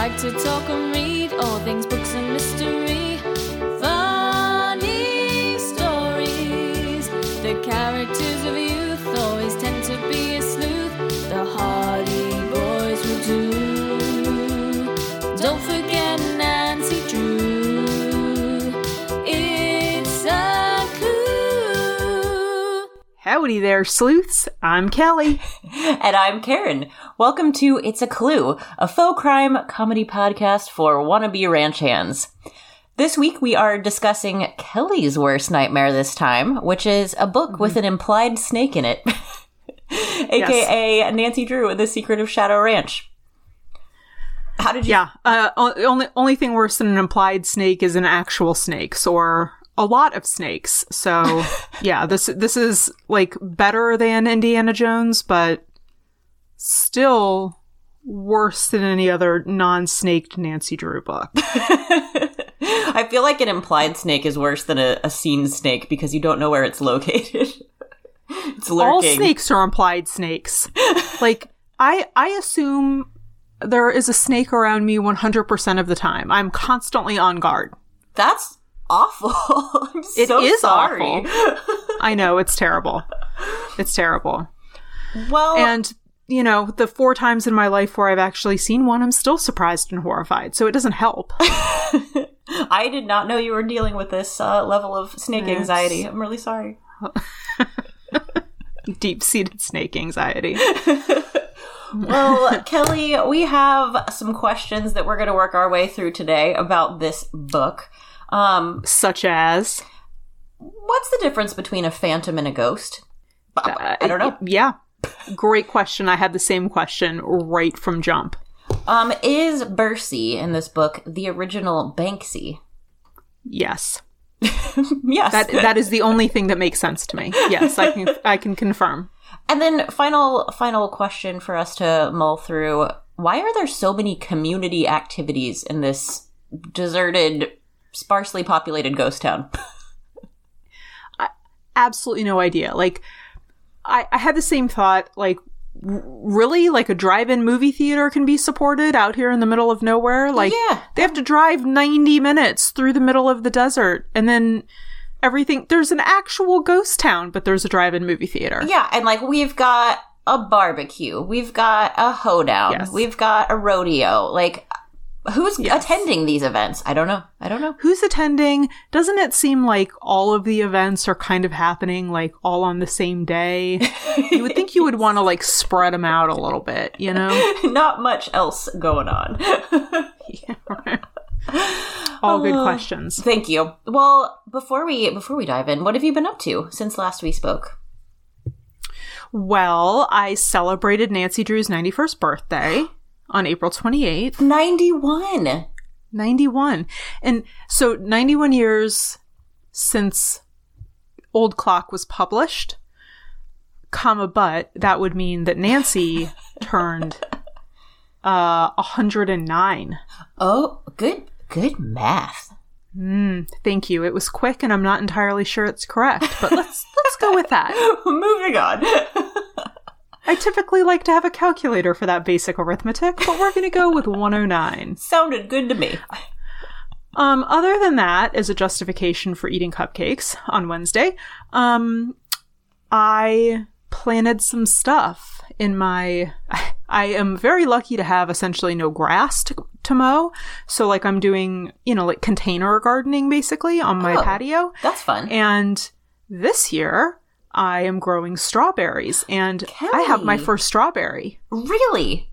like to talk and read all things books and mystery. Funny stories. The characters of youth always tend to be a sleuth. The Hardy Boys will do. Don't forget Nancy Drew. It's a clue. Howdy there, sleuths. I'm Kelly. And I'm Karen. Welcome to It's a Clue, a faux crime comedy podcast for wannabe ranch hands. This week we are discussing Kelly's worst nightmare this time, which is a book with an implied snake in it, aka Nancy Drew and the Secret of Shadow Ranch. How did you? Yeah. Uh, only only thing worse than an implied snake is an actual snake, or a lot of snakes. So yeah, this this is like better than Indiana Jones, but still worse than any other non-snaked Nancy Drew book. I feel like an implied snake is worse than a, a seen snake because you don't know where it's located. it's lurking. All snakes are implied snakes. like I I assume there is a snake around me 100% of the time. I'm constantly on guard. That's awful. I'm It so is sorry. awful. I know it's terrible. It's terrible. Well, And you know, the four times in my life where I've actually seen one, I'm still surprised and horrified. So it doesn't help. I did not know you were dealing with this uh, level of snake Yes. anxiety. I'm really sorry. Deep seated snake anxiety. Well, Kelly, we have some questions that we're going to work our way through today about this book. Um, Such as what's the difference between a phantom and a ghost? I don't know. Yeah. Great question. I had the same question right from jump. Um, is Bercy in this book the original Banksy? Yes. Yes. That that is the only thing that makes sense to me. Yes, I can I can confirm. And then final final question for us to mull through. Why are there so many community activities in this deserted, sparsely populated ghost town? absolutely no idea. Like, I, I had the same thought. Like, really, like a drive-in movie theater can be supported out here in the middle of nowhere. Like, Yeah. they have to drive ninety minutes through the middle of the desert, and then everything. There's an actual ghost town, but there's a drive-in movie theater. Yeah, and like we've got a barbecue, we've got a hoedown, Yes. we've got a rodeo. Like who's Yes. attending these events? I don't know. I don't know. Who's attending? Doesn't it seem like all of the events are kind of happening like all on the same day? you would think you would want to like spread them out a little bit, you know? Not much else going on. All good uh, questions. Thank you. Well, before we before we dive in, what have you been up to since last we spoke? Well, I celebrated Nancy Drew's 91st birthday on April 28th, 91. 91. And so 91 years since Old Clock was published, comma, but that would mean that Nancy turned uh 109. Oh, good good math. Thank you. It was quick and I'm not entirely sure it's correct, but let's let's go with that. Moving on. I typically like to have a calculator for that basic arithmetic, but we're going to go with 109. Sounded good to me. Um, other than that, as a justification for eating cupcakes on Wednesday, um, I planted some stuff in my. I am very lucky to have essentially no grass to, to mow. So, like, I'm doing, you know, like container gardening basically on my Oh. patio. That's fun. And this year, I am growing strawberries, and I have my first strawberry. really?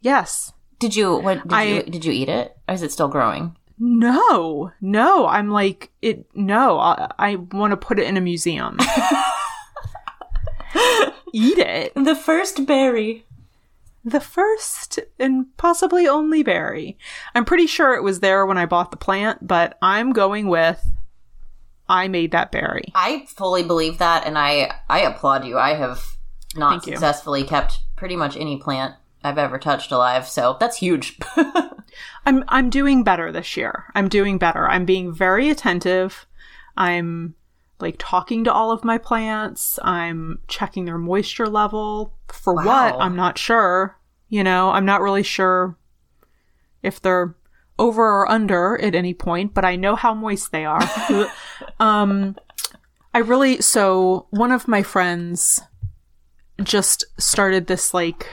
Yes. Did you what did I- you did you eat it? Or is it still growing? No, no. I'm like it. No, I, I want to put it in a museum. Eat it. The first berry. The first and possibly only berry. I'm pretty sure it was there when I bought the plant, but I'm going with I made that berry. I fully believe that and I I applaud you. I have not Thank you. successfully kept pretty much any plant I've ever touched alive, so that's huge. I'm I'm doing better this year. I'm doing better. I'm being very attentive. I'm like talking to all of my plants. I'm checking their moisture level. For Wow. what? I'm not sure. You know, I'm not really sure if they're over or under at any point, but I know how moist they are. um, I really, so one of my friends just started this like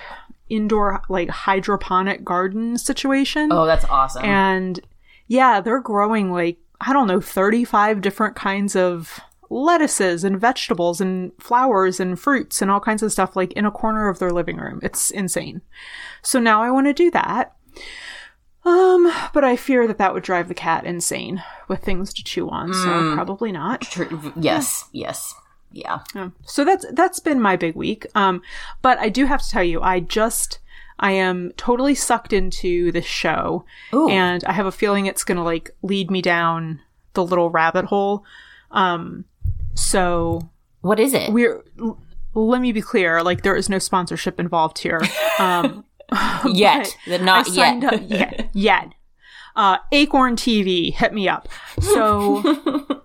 indoor, like hydroponic garden situation. Oh, that's awesome. And yeah, they're growing like, I don't know, 35 different kinds of lettuces and vegetables and flowers and fruits and all kinds of stuff like in a corner of their living room. It's insane. So now I want to do that. Um, but I fear that that would drive the cat insane with things to chew on, so probably not. True. Yes, yes. Yeah. Yeah. So that's that's been my big week. Um, but I do have to tell you, I just I am totally sucked into this show, Ooh. and I have a feeling it's gonna like lead me down the little rabbit hole. Um, so What is it? we're. Let me be clear, like there is no sponsorship involved here. Um, yet. Not yet. up yet. Yet. Uh, Acorn TV, hit me up. So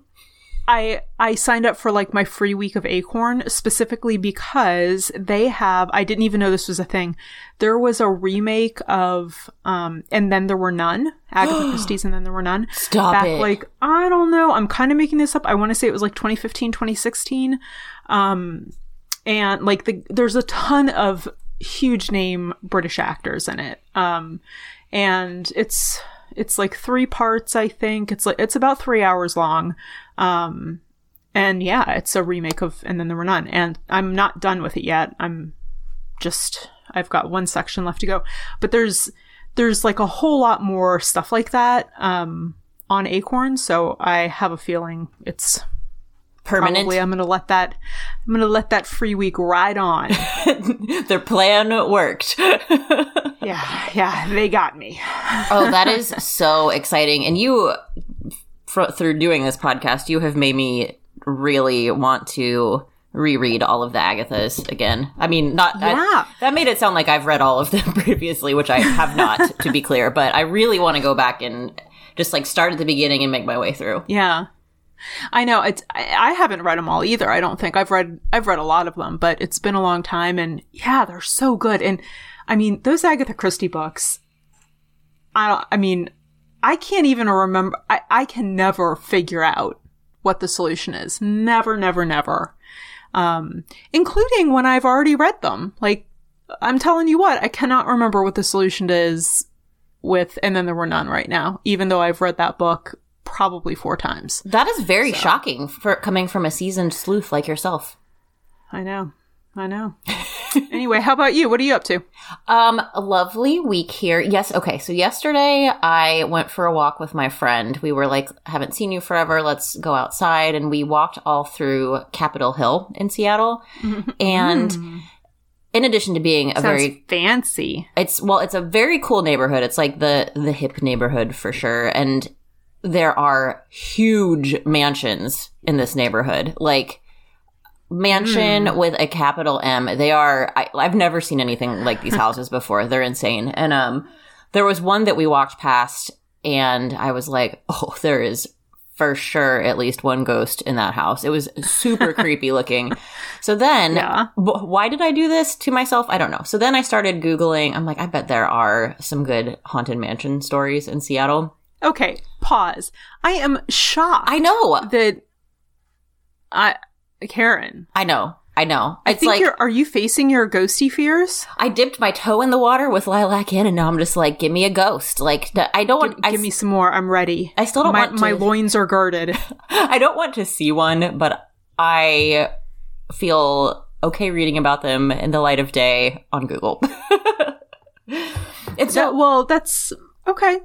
I I signed up for like my free week of Acorn specifically because they have I didn't even know this was a thing. There was a remake of um and then there were none. Agatha Christie's and then there were none. Stop Back it. like I don't know. I'm kind of making this up. I want to say it was like 2015, 2016. Um and like the there's a ton of huge name British actors in it. Um and it's it's like three parts I think. It's like it's about 3 hours long. Um and yeah, it's a remake of And Then There Were None. And I'm not done with it yet. I'm just I've got one section left to go. But there's there's like a whole lot more stuff like that um on Acorn, so I have a feeling it's Permanent. Probably I'm gonna let that I'm gonna let that free week ride on. Their plan worked. yeah, yeah, they got me. oh, that is so exciting. And you, through doing this podcast, you have made me really want to reread all of the Agathas again. I mean, not I- Yeah. that made it sound like I've read all of them previously, which I have not, to be clear. But I really want to go back and just like start at the beginning and make my way through. Yeah. I know it's I, haven't read them all either. I don't think I've read I've read a lot of them, but it's been a long time and yeah, they're so good. And I mean, those Agatha Christie books I don't I mean, I can't even remember I, I can never figure out what the solution is. Never, never, never. Um, including when I've already read them. Like I'm telling you what, I cannot remember what the solution is with and then there were none right now, even though I've read that book probably four times. That is very shocking for coming from a seasoned sleuth like yourself. I know. I know. anyway, how about you? What are you up to? Um, a lovely week here. Yes, okay. So yesterday I went for a walk with my friend. We were like, haven't seen you forever. Let's go outside. And we walked all through Capitol Hill in Seattle. and in addition to being a Sounds very fancy. it's well, it's a very cool neighborhood. It's like the the hip neighborhood for sure. And there are huge mansions in this neighborhood. Like mansion with a capital M. They are I, I've never seen anything like these houses before. They're insane. And um there was one that we walked past and I was like, "Oh, there is for sure at least one ghost in that house. It was super creepy looking. So then, Yeah. wh- why did I do this to myself? I don't know. So then I started Googling. I'm like, I bet there are some good haunted mansion stories in Seattle. Okay, pause. I am shocked I know. that I Karen. I know. I know. I It's think like you're are you facing your ghosty fears? I dipped my toe in the water with Lilac Inn, and now I'm just like, give me a ghost. Like I don't want. I, Give me some more. I'm ready. I still don't my, want my loins are girded. I don't want to see one, but I feel okay reading about them in the light of day on Google. it's That- so well, that's okay.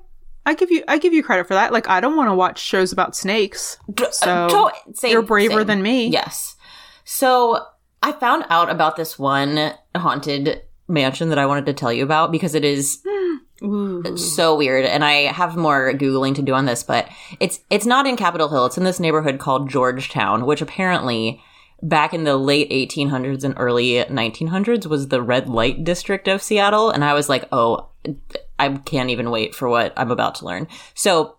I give you I give you credit for that. Like I don't want to watch shows about snakes. Uh, so to- same- you're braver same. than me. Yes. So I found out about this one haunted mansion that I wanted to tell you about because it is Ooh. so weird and I have more googling to do on this but it's it's not in Capitol Hill it's in this neighborhood called Georgetown which apparently back in the late 1800s and early 1900s was the red light district of Seattle and I was like oh I can't even wait for what I'm about to learn so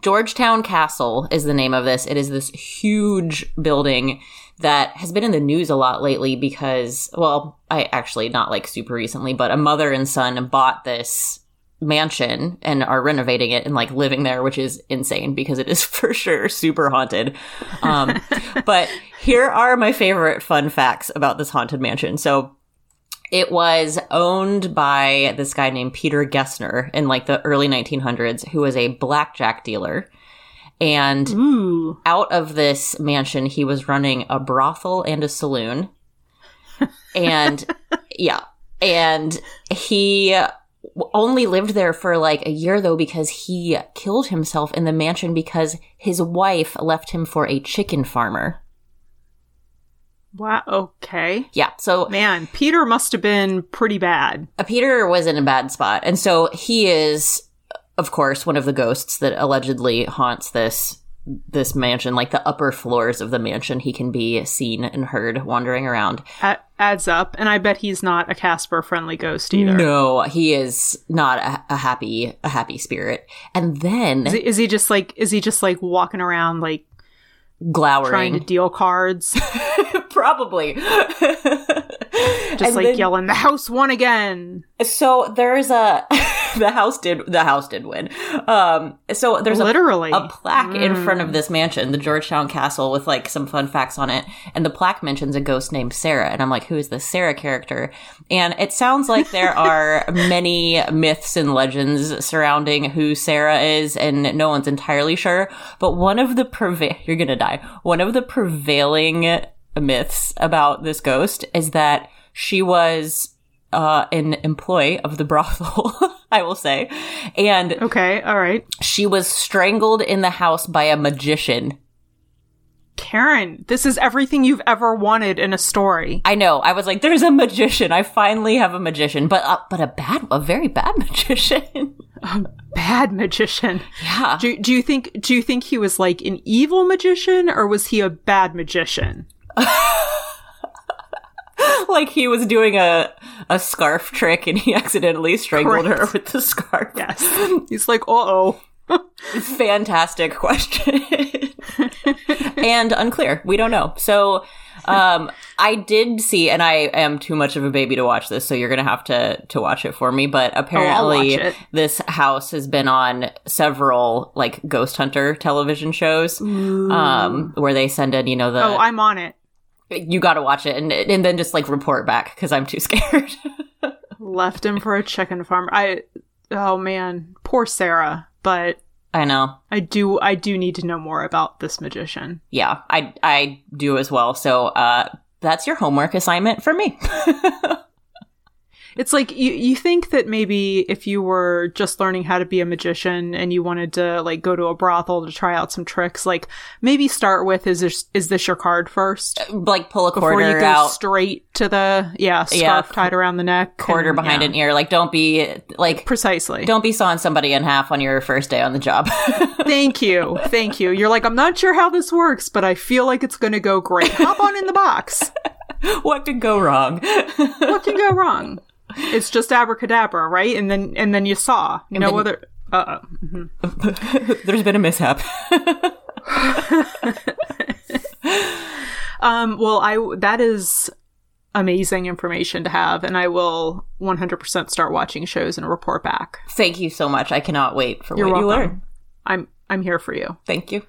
Georgetown Castle is the name of this. It is this huge building that has been in the news a lot lately because, well, I actually not like super recently, but a mother and son bought this mansion and are renovating it and like living there, which is insane because it is for sure super haunted. Um, but here are my favorite fun facts about this haunted mansion. So it was owned by this guy named Peter Gessner in like the early 1900s, who was a blackjack dealer. And Ooh. out of this mansion, he was running a brothel and a saloon. and yeah, and he only lived there for like a year though because he killed himself in the mansion because his wife left him for a chicken farmer. Wow. Okay. Yeah, so Man, Peter must have been pretty bad. uh, Peter was in a bad spot. And so he is, of course, one of the ghosts that allegedly haunts this this mansion, like the upper floors of the mansion. He can be seen and heard wandering around. A- adds up, and I bet he's not a Casper friendly ghost either. No, he is not a, a happy a happy spirit. And then Is he, is he just like is he just like walking around like glowering, trying to deal cards, probably. just And like then- yelling, "The house won again"? So there's a the house did the house did win. Um, so there's Literally. a plaque in front of this mansion, the Georgetown Castle, with like some fun facts on it. And the plaque mentions a ghost named Sarah. And I'm like, who is this Sarah character? And it sounds like there are many myths and legends surrounding who Sarah is, and no one's entirely sure. But one of the preva- you're gonna die. One of the prevailing myths about this ghost is that she was uh, an employee of the brothel, I will say. And Okay, all right. she was strangled in the house by a magician. Karen, this is everything you've ever wanted in a story. I know. I was like, "There's a magician. I finally have a magician, but uh, but a bad, a very bad magician." A bad magician. yeah, Do, do you think do you think he was like an evil magician or was he a bad magician? like he was doing a a scarf trick and he accidentally strangled her with the scarf. Yes. He's like, "Uh-oh." fantastic question and unclear we don't know so um i did see and i am too much of a baby to watch this so you're gonna have to to watch it for me but apparently watch it. this house has been on several like ghost hunter television shows um where they send in you know the Oh, I'm on it. You gotta watch it and and then just like report back because i'm too scared Left him for a chicken farm. I oh man, poor Sarah. But i know I do I do need to know more about this magician. yeah i i do as well so uh that's your homework assignment for me It's like you you think that maybe if you were just learning how to be a magician and you wanted to like go to a brothel to try out some tricks, like maybe start with is this is this your card first uh, like pull a before quarter you go out straight to the yeah scarf Yeah, tied around the neck quarter and- behind yeah. an ear like don't be like precisely. don't be sawing somebody in half on your first day on the job Thank you, thank you. You're like I'm not sure how this works, but I feel like it's going to go great. Hop on in the box. what could go wrong What can go wrong? It's just abracadabra, right? And then and then you saw no then- other. Uh, there's been a mishap Um, well, I that is amazing information to have, and I will 100% start watching shows and report back. thank you so much i cannot wait for You're what you learn I'm I'm here for you. thank you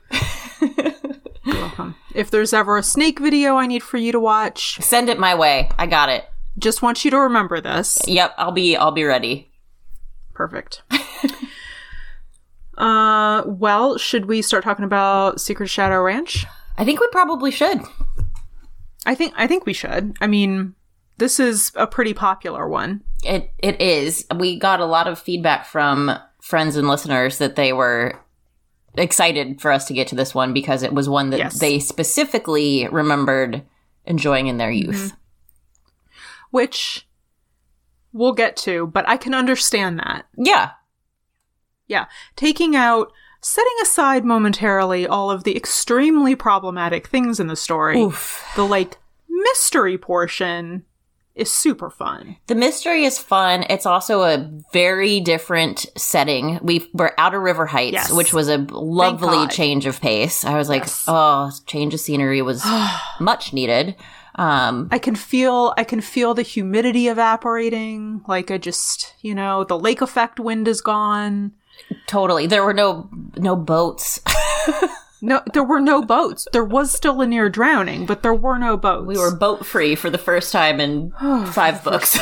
You're welcome. If there's ever a snake video I need for you to watch, send it my way i got it just want you to remember this. yep i'll be i'll be ready Perfect. uh, well, should we start talking about Secret Shadow Ranch? i think we probably should I think I think we should. I mean, this is a pretty popular one. It it is. We got a lot of feedback from friends and listeners that they were excited for us to get to this one because it was one that Yes. they specifically remembered enjoying in their youth. Which we'll get to, but I can understand that. Yeah. Yeah. Taking out, setting aside momentarily all of the extremely problematic things in the story, Oof. the like mystery portion is super fun. The mystery is fun. It's also a very different setting. We we're out of River Heights, Yes. which was a lovely change of pace. I was like, Yes. oh, change of scenery was much needed. Um, I can feel I can feel the humidity evaporating. Like I just, you know, the lake effect wind is gone. totally. There were no no boats. No, there were no boats. There was still a near drowning, but there were no boats. We were boat free for the first time in five books.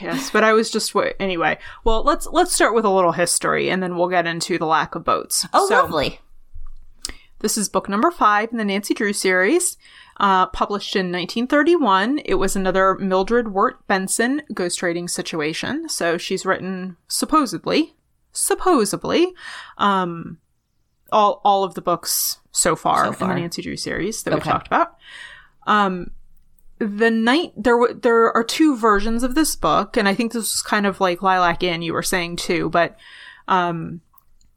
yes, but I was just wa- anyway. Well, let's let's start with a little history, and then we'll get into the lack of boats. oh, So, lovely. This is book number five in the Nancy Drew series, uh, published in 1931. It was another Mildred Wirt Benson ghostwriting situation. So she's written supposedly, supposedly, um, all all of the books so far, So in the Nancy Drew series that we've talked about. Um, the night there w- there are two versions of this book, and I think this is kind of like Lilac Inn you were saying too, but um,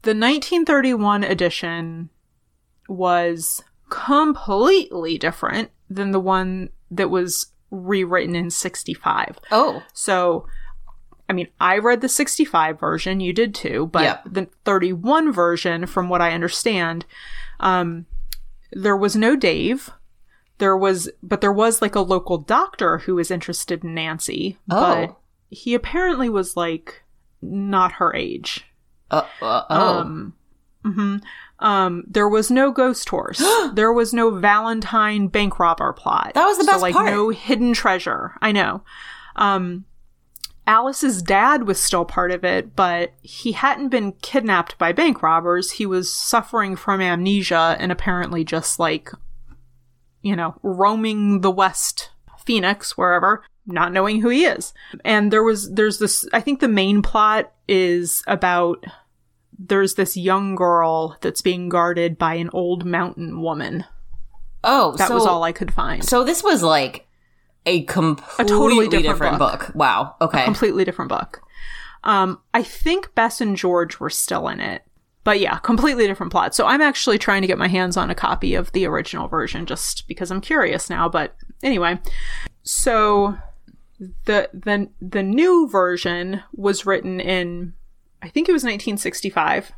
the 1931 edition was completely different than the one that was rewritten in 65. Oh, So, I mean, I read the 65 version, you did too, but Yep. the 31 version, from what I understand, um, there was no Dave. There was, but there was like a local doctor who was interested in Nancy, but Oh. he apparently was like not her age. uh, uh, oh. Um, mhm. Um, there was no ghost horse. there was no Valentine bank robber plot. That was the so, best like, part. No hidden treasure. I know. Um, Alice's dad was still part of it, but he hadn't been kidnapped by bank robbers. He was suffering from amnesia and apparently just like, you know, roaming the West Phoenix, wherever, not knowing who he is. And there was, there's this, I think the main plot is about there's this young girl that's being guarded by an old mountain woman. oh, That so, was all I could find. So this was like a completely different different, book. book. Wow. Okay. completely different book. Um, I think Bess and George were still in it, but yeah, completely different plot. So I'm actually trying to get my hands on a copy of the original version just because I'm curious now. But anyway, so the the the new version was written in, I think it was 1965.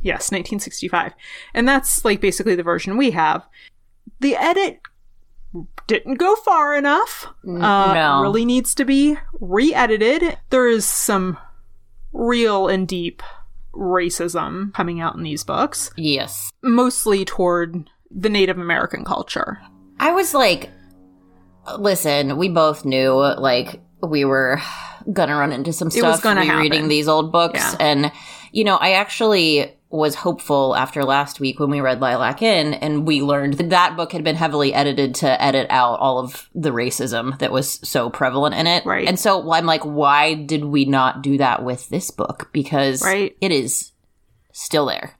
Yes, 1965, and that's like basically the version we have. The edit didn't go far enough. Uh, no. Really needs to be re edited. There is some real and deep racism coming out in these books, yes. mostly toward the Native American culture. I was like, listen, we both knew like we were gonna run into some stuff. It was gonna be reading happen. these old books, Yeah. and you know, I actually was hopeful after last week when we read Lilac Inn, and we learned that that book had been heavily edited to edit out all of the racism that was so prevalent in it. Right. And so I'm like, why did we not do that with this book? Because Right. it is still there.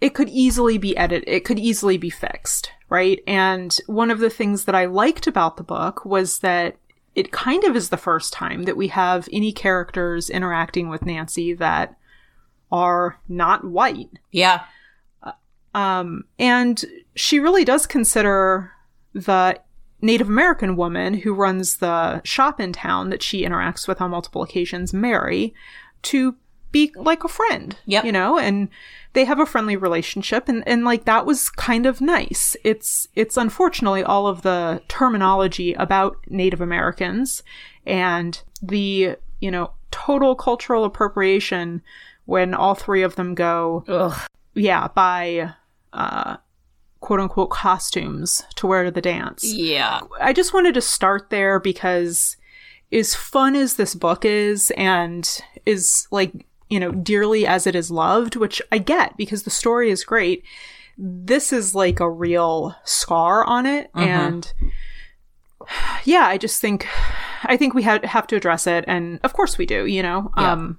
it could easily be edited. It could easily be fixed, right? And one of the things that I liked about the book was that it kind of is the first time that we have any characters interacting with Nancy that are not white. Yeah. Um, and she really does consider the Native American woman who runs the shop in town that she interacts with on multiple occasions, Mary, to be like a friend. Yep. You know, and they have a friendly relationship and, and like that was kind of nice. It's it's unfortunately all of the terminology about Native Americans and the, you know, total cultural appropriation when all three of them go Ugh. yeah, by uh quote unquote costumes to wear to the dance. Yeah. I just wanted to start there because as fun as this book is and is like, you know, dearly as it is loved, which I get because the story is great, this is like a real scar on it and yeah, I just think I think we have have to address it and of course we do, you know. Yeah. Um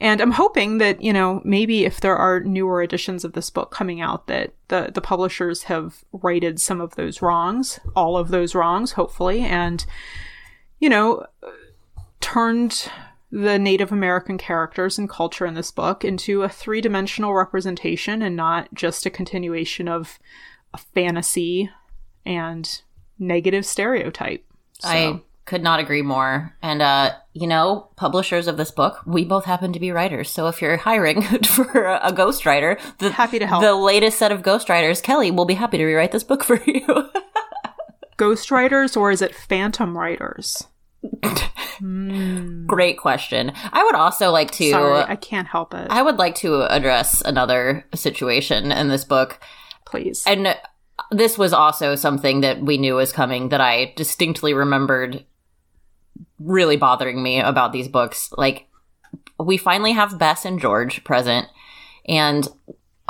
and I'm hoping that, you know, maybe if there are newer editions of this book coming out that the the publishers have righted some of those wrongs, all of those wrongs, hopefully, and you know, turned the Native American characters and culture in this book into a three-dimensional representation and not just a continuation of a fantasy and negative stereotype. So, I could not agree more. And, uh, you know, publishers of this book, we both happen to be writers. So if you're hiring for a, a ghostwriter, the, Happy to help. the latest set of ghostwriters, Kelly, will be happy to rewrite this book for you. ghostwriters or is it phantom writers? Hmm. Great question. I would also like to. Sorry, I can't help it. I would like to address another situation in this book. Please. And this was also something that we knew was coming that I distinctly remembered really bothering me about these books. Like, we finally have Bess and George present, and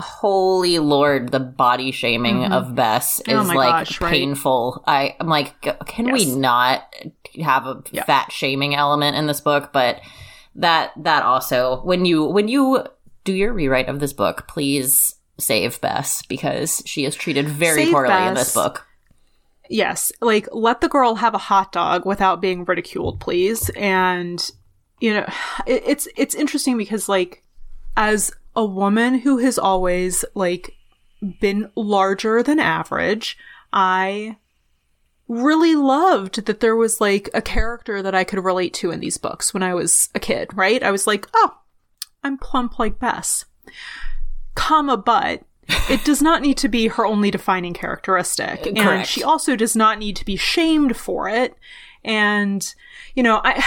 holy lord, the body shaming mm-hmm. of Bess oh is Oh like gosh, right? painful. I, I'm like, can we not have a Yeah. fat shaming element in this book? But that that also when you when you do your rewrite of this book, please save Bess because she is treated very Save poorly in this book. yes, like let the girl have a hot dog without being ridiculed, please. And you know, it, it's it's interesting because like as a woman who has always like been larger than average, I really loved that there was like a character that I could relate to in these books when I was a kid, right? I was like, oh, I'm plump like Bess. Comma, but it does not need to be her only defining characteristic. And she also does not need to be shamed for it. And, you know, I,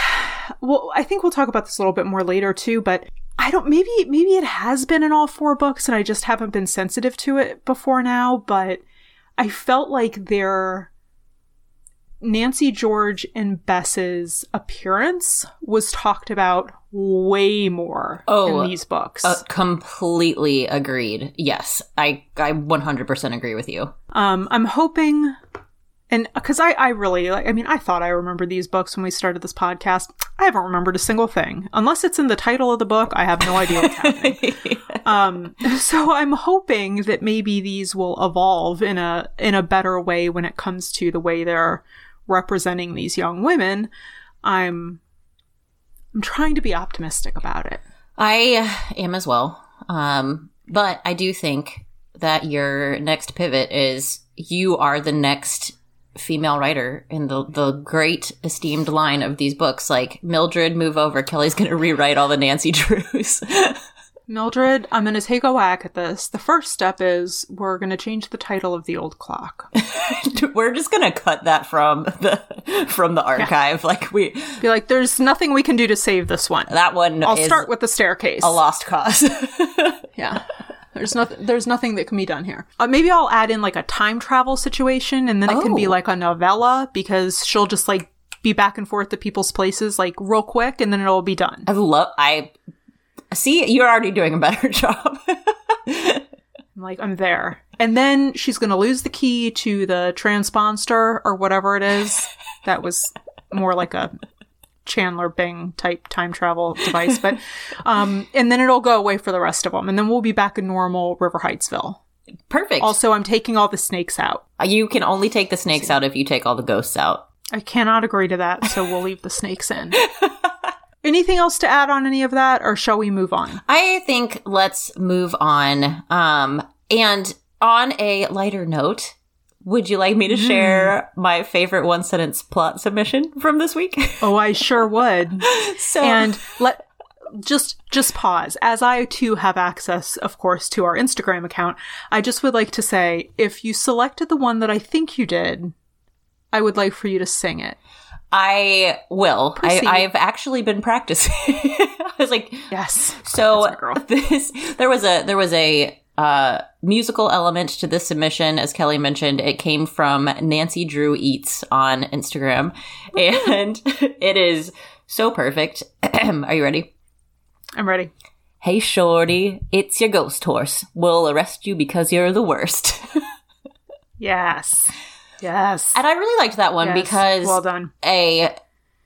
well, I think we'll talk about this a little bit more later too, but I don't, maybe, maybe it has been in all four books and I just haven't been sensitive to it before now, but I felt like their Nancy George and Bess's appearance was talked about way more Oh, in these books. Uh, completely agreed. Yes, I I 100% agree with you. um, I'm hoping, and because I, I really, like, I mean, I thought I remembered these books when we started this podcast. I haven't remembered a single thing. Unless it's in the title of the book, I have no idea what's happening. Um, so I'm hoping that maybe these will evolve in a in a better way when it comes to the way they're representing these young women. I'm I'm trying to be optimistic about it. I am as well. Um, but I do think that your next pivot is you are the next female writer in the the great esteemed line of these books. Like Mildred, move over. Kelly's going to rewrite all the Nancy Drews. Mildred, I'm going to take a whack at this. The first step is we're going to change the title of the old clock. We're just going to cut that from the from the archive. Like we Be like, there's nothing we can do to save this one. that one I'll start with the staircase. a lost cause. Yeah. There's nothing. There's nothing that can be done here. Uh, maybe I'll add in like a time travel situation, and then it can be Oh. like a novella because she'll just like be back and forth to people's places like real quick, and then it'll be done. I love I see you're already doing a better job. I'm like, I'm there. And then she's gonna lose the key to the transponster or whatever it is. That was more like a Chandler Bing type time travel device, but um, and then it'll go away for the rest of them, and then we'll be back in normal River Heightsville. Perfect. Also, I'm taking all the snakes out. you can only take the snakes out if you take all the ghosts out. I cannot agree to that, so we'll leave the snakes in. Anything else to add on any of that, or shall we move on? I think let's move on. Um, and on a lighter note, would you like me to share hmm. my favorite one sentence plot submission from this week? Oh, I sure would. so, and let just just pause as i too have access of course to our instagram account i just would like to say if you selected the one that i think you did i would like for you to sing it I will. I. I've actually been practicing. I was like, yes So That's my girl. this there was a there was a uh, musical element to this submission, as Kelly mentioned. It came from Nancy Drew Eats on Instagram, and it is so perfect. Are you ready? i'm ready Hey, shorty, it's your ghost horse. We'll arrest you because you're the worst. yes yes and I really liked that one Yes. because well done a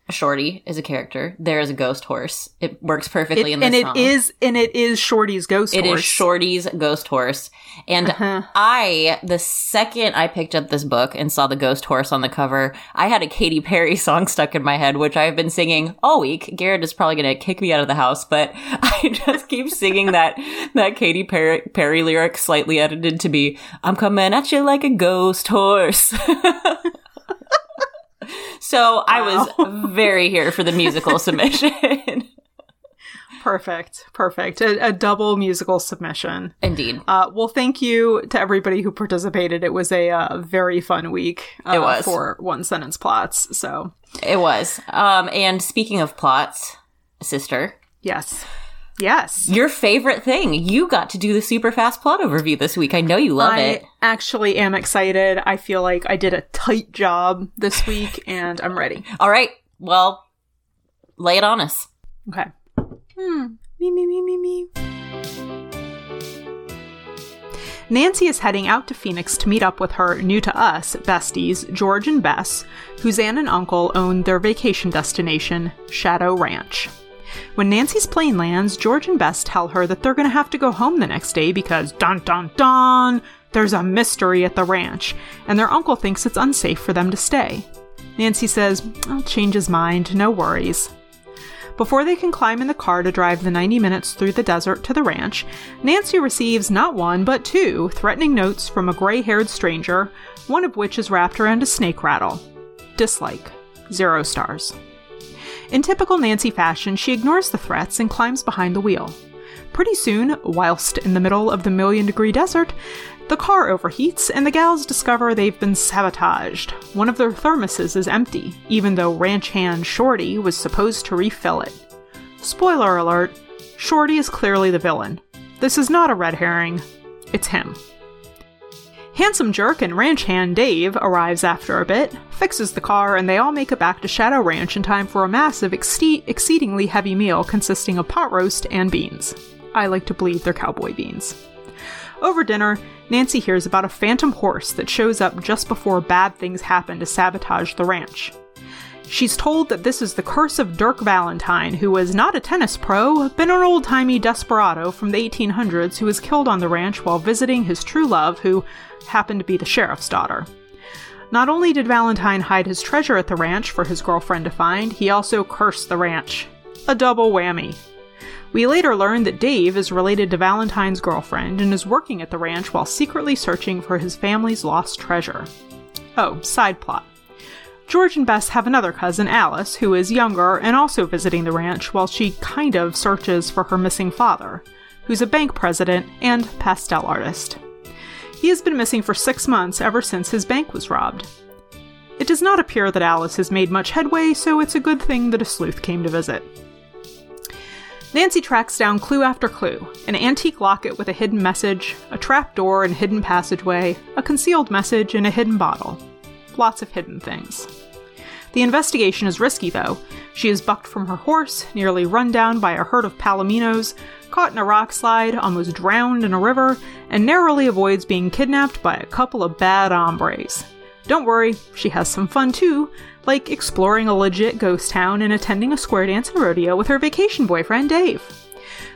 shorty is a character. There is a ghost horse. It works perfectly It- in this and it song. is and it is shorty's ghost Horse. It is. Shorty's ghost horse. And Uh-huh. I, the second I picked up this book and saw the ghost horse on the cover, I had a Katy Perry song stuck in my head, which I've been singing all week. Garrett is probably going to kick me out of the house, but I just keep singing that, that Katy Perry, Perry lyric slightly edited to be, I'm coming at you like a ghost horse. so I was very here for the musical submission. Perfect. Perfect. A, a double musical submission. Indeed. Uh, well, thank you to everybody who participated. It was a uh, very fun week uh, It was. for one sentence plots. So, It was. Um, and speaking of plots, sister, yes. Yes. your favorite thing. You got to do the super fast plot overview this week. I know you love it. I it. actually am excited. I feel like I did a tight job this week and I'm ready. All right. Well, lay it on us. Okay. Hmm. Me, me, me, me, me. Nancy is heading out to Phoenix to meet up with her new to us besties, George and Bess, whose aunt and uncle own their vacation destination, Shadow Ranch. When Nancy's plane lands, George and Bess tell her that they're going to have to go home the next day because, dun dun dun, there's a mystery at the ranch, and their uncle thinks it's unsafe for them to stay. Nancy says, I'll change his mind, no worries. Before they can climb in the car to drive the 90 minutes through the desert to the ranch, Nancy receives not one, but two threatening notes from a gray haired stranger, one of which is wrapped around a snake rattle. Dislike. Zero stars. In typical Nancy fashion, she ignores the threats and climbs behind the wheel. Pretty soon, whilst in the middle of the million degree desert, the car overheats and the gals discover they've been sabotaged. One of their thermoses is empty, even though ranch hand Shorty was supposed to refill it. Spoiler alert Shorty is clearly the villain. This is not a red herring, it's him. Handsome jerk and ranch hand Dave arrives after a bit, fixes the car, and they all make it back to Shadow Ranch in time for a massive, exce- exceedingly heavy meal consisting of pot roast and beans. I like to believe they're cowboy beans. Over dinner, Nancy hears about a phantom horse that shows up just before bad things happen to sabotage the ranch. She's told that this is the curse of Dirk Valentine, who was not a tennis pro, but an old timey desperado from the 1800s who was killed on the ranch while visiting his true love, who happened to be the sheriff's daughter. Not only did Valentine hide his treasure at the ranch for his girlfriend to find, he also cursed the ranch. A double whammy. We later learn that Dave is related to Valentine's girlfriend and is working at the ranch while secretly searching for his family's lost treasure. Oh, side plot. George and Bess have another cousin, Alice, who is younger and also visiting the ranch while she kind of searches for her missing father, who's a bank president and pastel artist. He has been missing for six months ever since his bank was robbed. It does not appear that Alice has made much headway, so it's a good thing that a sleuth came to visit. Nancy tracks down clue after clue an antique locket with a hidden message, a trap door and hidden passageway, a concealed message, and a hidden bottle. Lots of hidden things. The investigation is risky, though. She is bucked from her horse, nearly run down by a herd of palominos, caught in a rock slide, almost drowned in a river, and narrowly avoids being kidnapped by a couple of bad hombres. Don't worry, she has some fun too, like exploring a legit ghost town and attending a square dance and rodeo with her vacation boyfriend, Dave.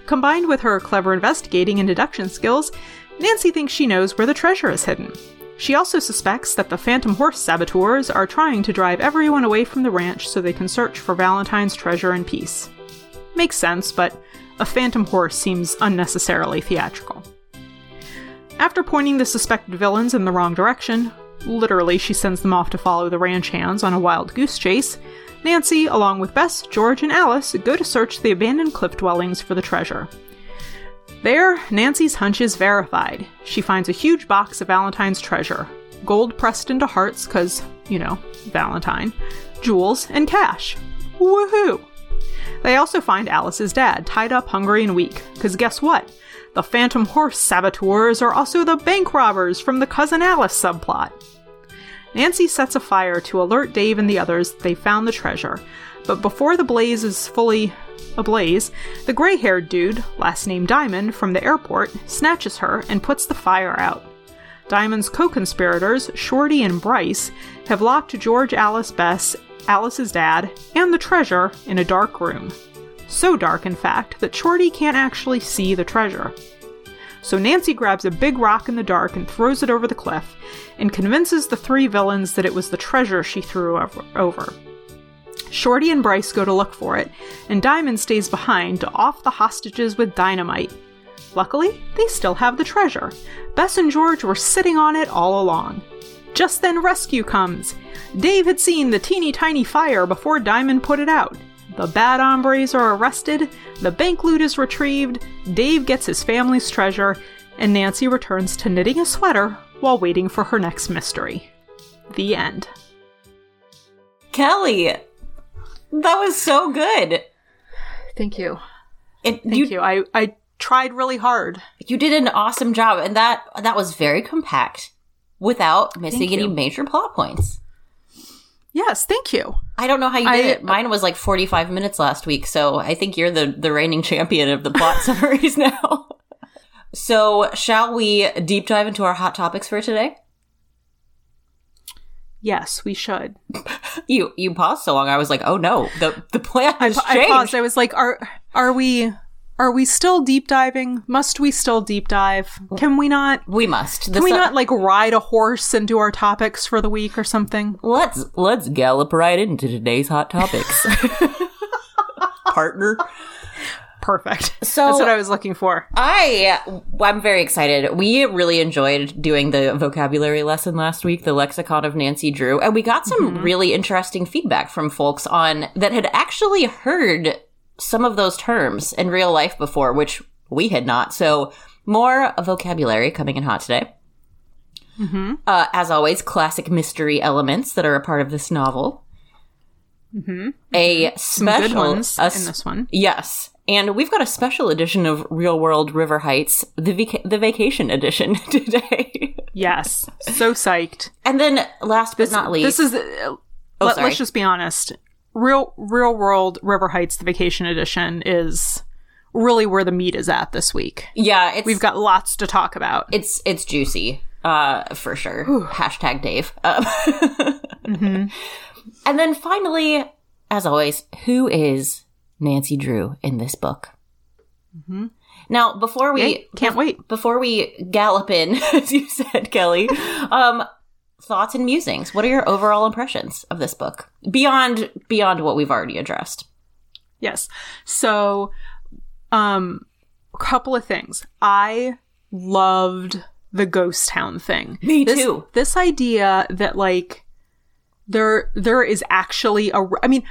Combined with her clever investigating and deduction skills, Nancy thinks she knows where the treasure is hidden. She also suspects that the Phantom Horse saboteurs are trying to drive everyone away from the ranch so they can search for Valentine's treasure in peace. Makes sense, but a Phantom Horse seems unnecessarily theatrical. After pointing the suspected villains in the wrong direction, literally she sends them off to follow the ranch hands on a wild goose chase, Nancy, along with Bess, George, and Alice, go to search the abandoned cliff dwellings for the treasure. There, Nancy's hunch is verified. She finds a huge box of Valentine's treasure gold pressed into hearts, because, you know, Valentine, jewels, and cash. Woohoo! They also find Alice's dad, tied up, hungry, and weak, because guess what? The Phantom Horse saboteurs are also the bank robbers from the Cousin Alice subplot. Nancy sets a fire to alert Dave and the others that they found the treasure, but before the blaze is fully ablaze, the gray haired dude, last name Diamond, from the airport, snatches her and puts the fire out. Diamond's co conspirators, Shorty and Bryce, have locked George Alice Bess, Alice's dad, and the treasure in a dark room. So dark, in fact, that Shorty can't actually see the treasure. So Nancy grabs a big rock in the dark and throws it over the cliff, and convinces the three villains that it was the treasure she threw over. Shorty and Bryce go to look for it, and Diamond stays behind to off the hostages with dynamite. Luckily, they still have the treasure. Bess and George were sitting on it all along. Just then, rescue comes. Dave had seen the teeny tiny fire before Diamond put it out. the bad hombres are arrested, the bank loot is retrieved, Dave gets his family's treasure, and Nancy returns to knitting a sweater while waiting for her next mystery. The end. Kelly, that was so good. Thank you. It, Thank you, you. I, I tried really hard. you did an awesome job, and that that was very compact without missing any major plot points. Yes, thank you. I don't know how you I- did it. Mine was like 45 minutes last week, so I think you're the, the reigning champion of the plot summaries now. so, shall we deep dive into our hot topics for today? Yes, we should. You you paused so long, I was like, oh no, the the plan I, has I changed. paused. I was like, are are we are we still deep diving? Must we still deep dive? Can we not we must. The can we su- not like ride a horse and do our topics for the week or something? Let's let's gallop right into today's hot topics, partner. Perfect. So- That's what I was looking for. I I'm very excited. We really enjoyed doing the vocabulary lesson last week, the lexicon of Nancy Drew, and we got some mm-hmm. really interesting feedback from folks on that had actually heard some of those terms in real life before, which we had not. So more vocabulary coming in hot today. Mm-hmm. Uh, as always, classic mystery elements that are a part of this novel. Mm-hmm. A Some special good ones a in this one. Yes. And we've got a special edition of Real World River Heights, the vaca- the vacation edition today. Yes. So psyched. and then last but not least, This is uh, let, sorry. us just be honest. Real real world River Heights the vacation edition is really where the meat is at this week. yeah, it's We've got lots to talk about. it's it's juicy, uh, for sure. Hashtag Dave. Um, Mm-hmm. And then finally, as always, who is Nancy Drew in this book? Now, before we Mm-hmm. Can't wait. before we gallop in, as you said, Kelly, um, thoughts and musings. What are your overall impressions of this book beyond beyond what we've already addressed? Yes. So, um, a couple of things. I loved the ghost town thing. Me this, too. This idea that like there there is actually a. I mean,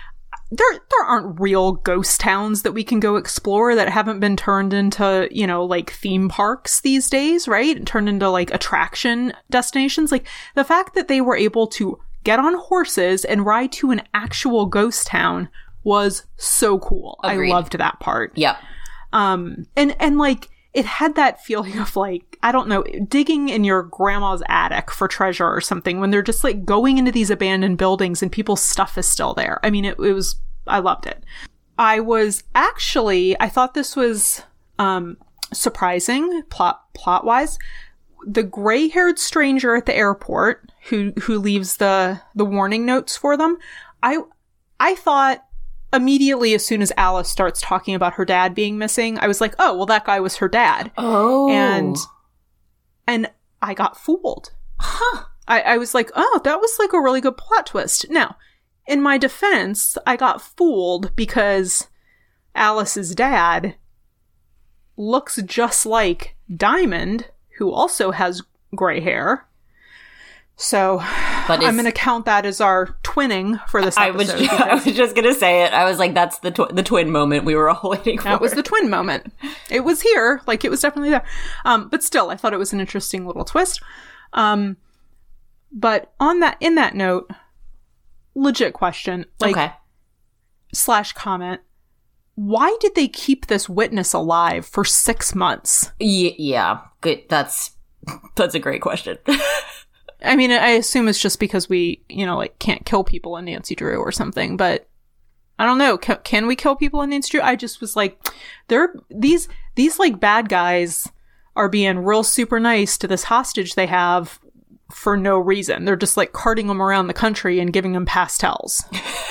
there there aren't real ghost towns that we can go explore that haven't been turned into you know like theme parks these days, right? Turned into like attraction destinations. Like the fact that they were able to get on horses and ride to an actual ghost town was so cool. Agreed. I loved that part. Yep. Um, and and like it had that feeling of like I don't know, digging in your grandma's attic for treasure or something when they're just like going into these abandoned buildings and people's stuff is still there. I mean, it, it was I loved it. I was actually I thought this was um surprising plot plot wise. The gray haired stranger at the airport who who leaves the the warning notes for them. I I thought immediately as soon as Alice starts talking about her dad being missing, I was like, oh, well, that guy was her dad. Oh, And and I got fooled. I, I was like, oh, that was like a really good plot twist. Now, in my defense, I got fooled because Alice's dad looks just like Diamond, who also has gray hair. So but I'm going to count that as our twinning for this I was just, I was just gonna say it. I was like, that's the tw- the twin moment we were all waiting for. That was the twin moment. It was here, like it was definitely there. Um, but still, I thought it was an interesting little twist. Um, but on that, in that note, legit question, like okay. slash comment. Why did they keep this witness alive for six months? Y- yeah, good. That's that's a great question. I mean, I assume it's just because we, you know, like can't kill people in Nancy Drew or something, but I don't know. Can, we kill people in Nancy Drew? I just was like, they're these these like bad guys are being real super nice to this hostage they have for no reason. They're just like carting them around the country and giving them pastels.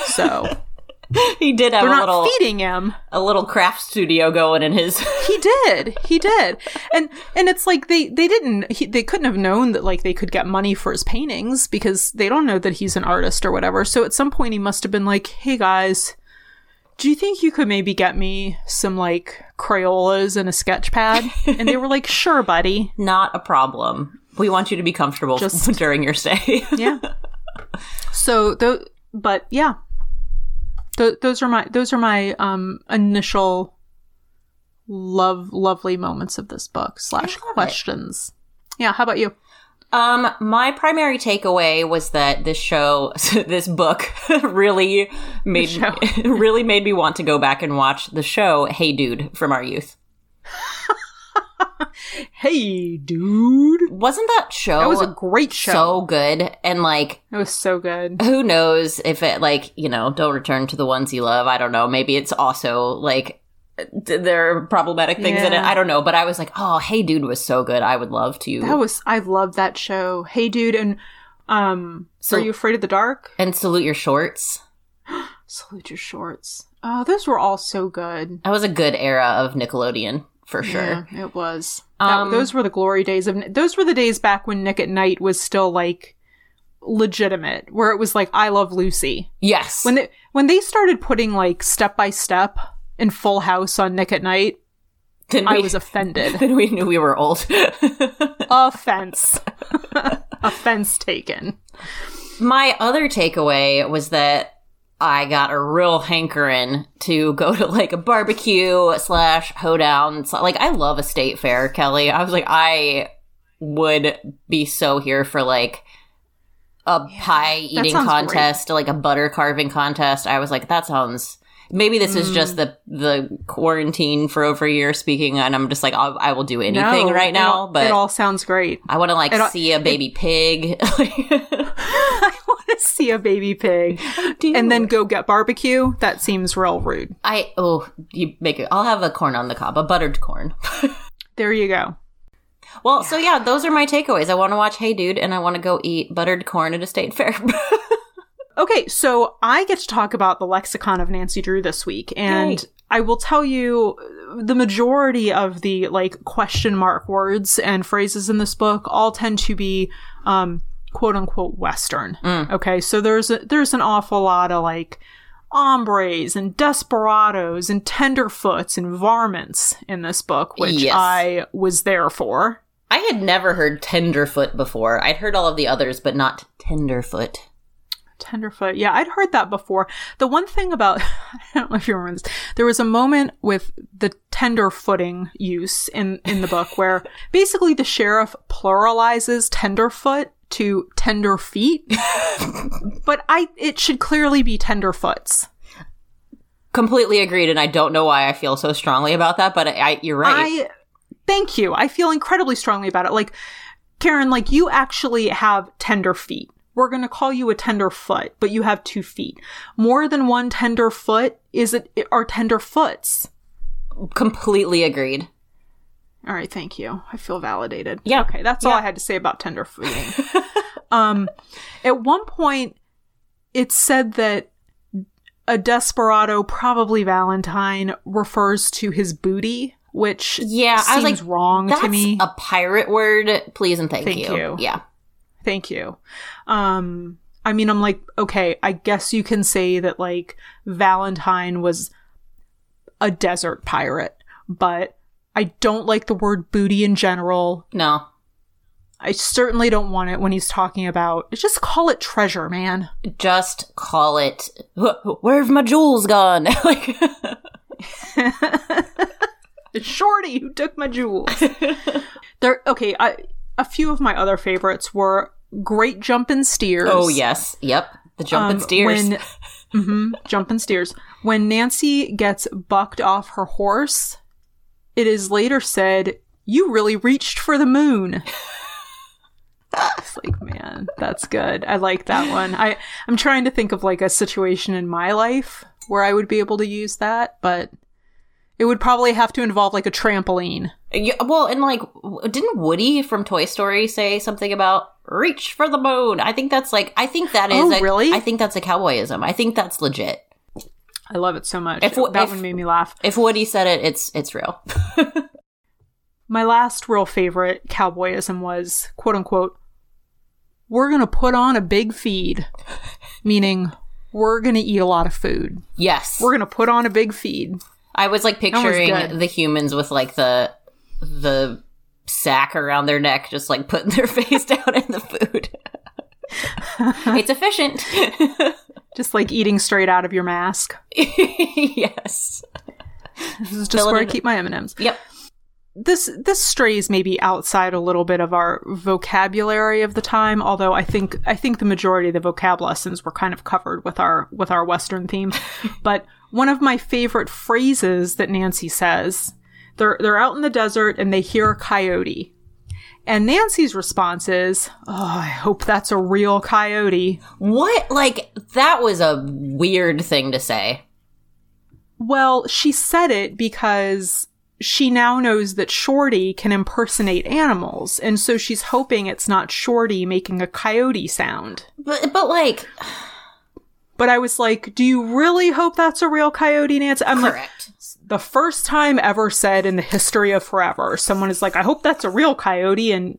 So he did have they're a not little feeding him. a little craft studio going in his. He did. He did. And and it's like they they didn't he, they couldn't have known that like they could get money for his paintings because they don't know that he's an artist or whatever. So at some point he must have been like, "Hey guys, do you think you could maybe get me some like Crayolas and a sketch pad?" And they were like, "Sure, buddy." Not a problem. We want you to be comfortable Just- during your stay. Yeah. So the but yeah. Th- those are my those are my um initial love lovely moments of this book slash love it. questions. Yeah, how about you? Um, my primary takeaway was that this show, this book, really made really made me want to go back and watch the show Hey Dude from our youth. Hey, dude. Wasn't that show That was a great show. so good? And like, it was so good. who knows if it like you know, don't return to the ones you love. I don't know. Maybe it's also like there are problematic things in it. I don't know. But I was like, oh, Hey Dude was so good. I would love to. That was I loved that show. Hey, dude, and um, So- are you afraid of the dark? and salute your shorts. Salute your shorts. Oh, those were all so good. That was a good era of Nickelodeon for sure. Yeah, it was. That- Um, those were the glory days of. Those were the days back when Nick at Nite was still like legitimate, where it was like I Love Lucy. Yes. When they when they started putting like step by step in Full House on Nick at Nite, then I we, was offended. then we knew we were old. Offense. Offense taken. My other takeaway was that I got a real hankering to go to like a barbecue slash hoedown. Like, I love a state fair, Kelly. I was like, I would be so here for like a pie eating contest, like a butter carving contest. I was like, that sounds. Maybe this is Mm. just the the quarantine for over a year speaking, and I'm just like, I'll, I will do anything No, right it now. all- but it all sounds great. I want to like all- see a baby pig. I want to see a baby pig and then go get barbecue. That seems real rude. I oh you make it. I'll have a corn on the cob, a buttered corn. There you go. well, so yeah, those are my takeaways. I want to watch Hey Dude, and I want to go eat buttered corn at a state fair. Okay, so I get to talk about the lexicon of Nancy Drew this week, and Yay. I will tell you the majority of the like question mark words and phrases in this book all tend to be um quote unquote western. Mm. Okay, so there's a, there's an awful lot of like hombres and desperados and tenderfoots and varmints in this book, which Yes. I was there for. I had never heard tenderfoot before. I'd heard all of the others, but not tenderfoot. Tenderfoot. Yeah, I'd heard that before. The one thing about, I don't know if you remember this, there was a moment with the tenderfooting use in, in the book where basically the sheriff pluralizes tenderfoot to tender feet. but I, it should clearly be tenderfoots. Completely agreed, and I don't know why I feel so strongly about that, but I, I you're right. I, thank you. I feel incredibly strongly about it. Like, Karen, like you actually have tender feet. We're going to call you a tender foot, but you have two feet. More than one tender foot is it are tender foots. Completely agreed. All right, thank you. I feel validated. Yeah. Okay, that's all I had to say about tender footing. um, at one point, it said that a desperado, probably Valentine, refers to his booty, which Yeah, seems I was like, wrong to me. a pirate word. Please and thank, Thank you. Yeah. Thank you. Um, I mean, I'm like, okay, I guess you can say that like Valentine was a desert pirate, but I don't like the word booty in general. No. I certainly don't want it when he's talking about. Just call it treasure, man. Just call it. Where've my jewels gone? like, It's Shorty who took my jewels. there. Okay. I, a few of my other favorites were Great Jumpin' Steers. oh yes, yep. The jumping Um, steers. When, hmm jumping steers. When Nancy gets bucked off her horse, it is later said, "You really reached for the moon." it's like, man, that's good. I like that one. I I'm trying to think of like a situation in my life where I would be able to use that, but it would probably have to involve like a trampoline. Yeah, well, and like, didn't Woody from Toy Story say something about reach for the moon? I think that's like, I think that is. Oh, a- really? I think that's a cowboyism. I think that's legit. I love it so much. If- that if- one made me laugh. If Woody said it, it's it's real. My last real favorite cowboyism was quote unquote, we're going to put on a big feed, meaning we're going to eat a lot of food. yes, We're going to put on a big feed. I was like picturing good. the humans with like the the sack around their neck, just like putting their face down in the food. it's efficient. Just like eating straight out of your mask. yes. This is just Fill where I keep my M&Ms. Yep. this this strays maybe outside a little bit of our vocabulary of the time although i think i think the majority of the vocab lessons were kind of covered with our with our western theme but one of my favorite phrases that nancy says they're they're out in the desert and they hear a coyote and nancy's response is oh i hope that's a real coyote What? Like, that was a weird thing to say. Well, she said it because she now knows that Shorty can impersonate animals, and so she's hoping it's not Shorty making a coyote sound. But, but like, But I was like, do you really hope that's a real coyote, Nancy? I'm like, the first time ever said in the history of forever, someone is like, I hope that's a real coyote, and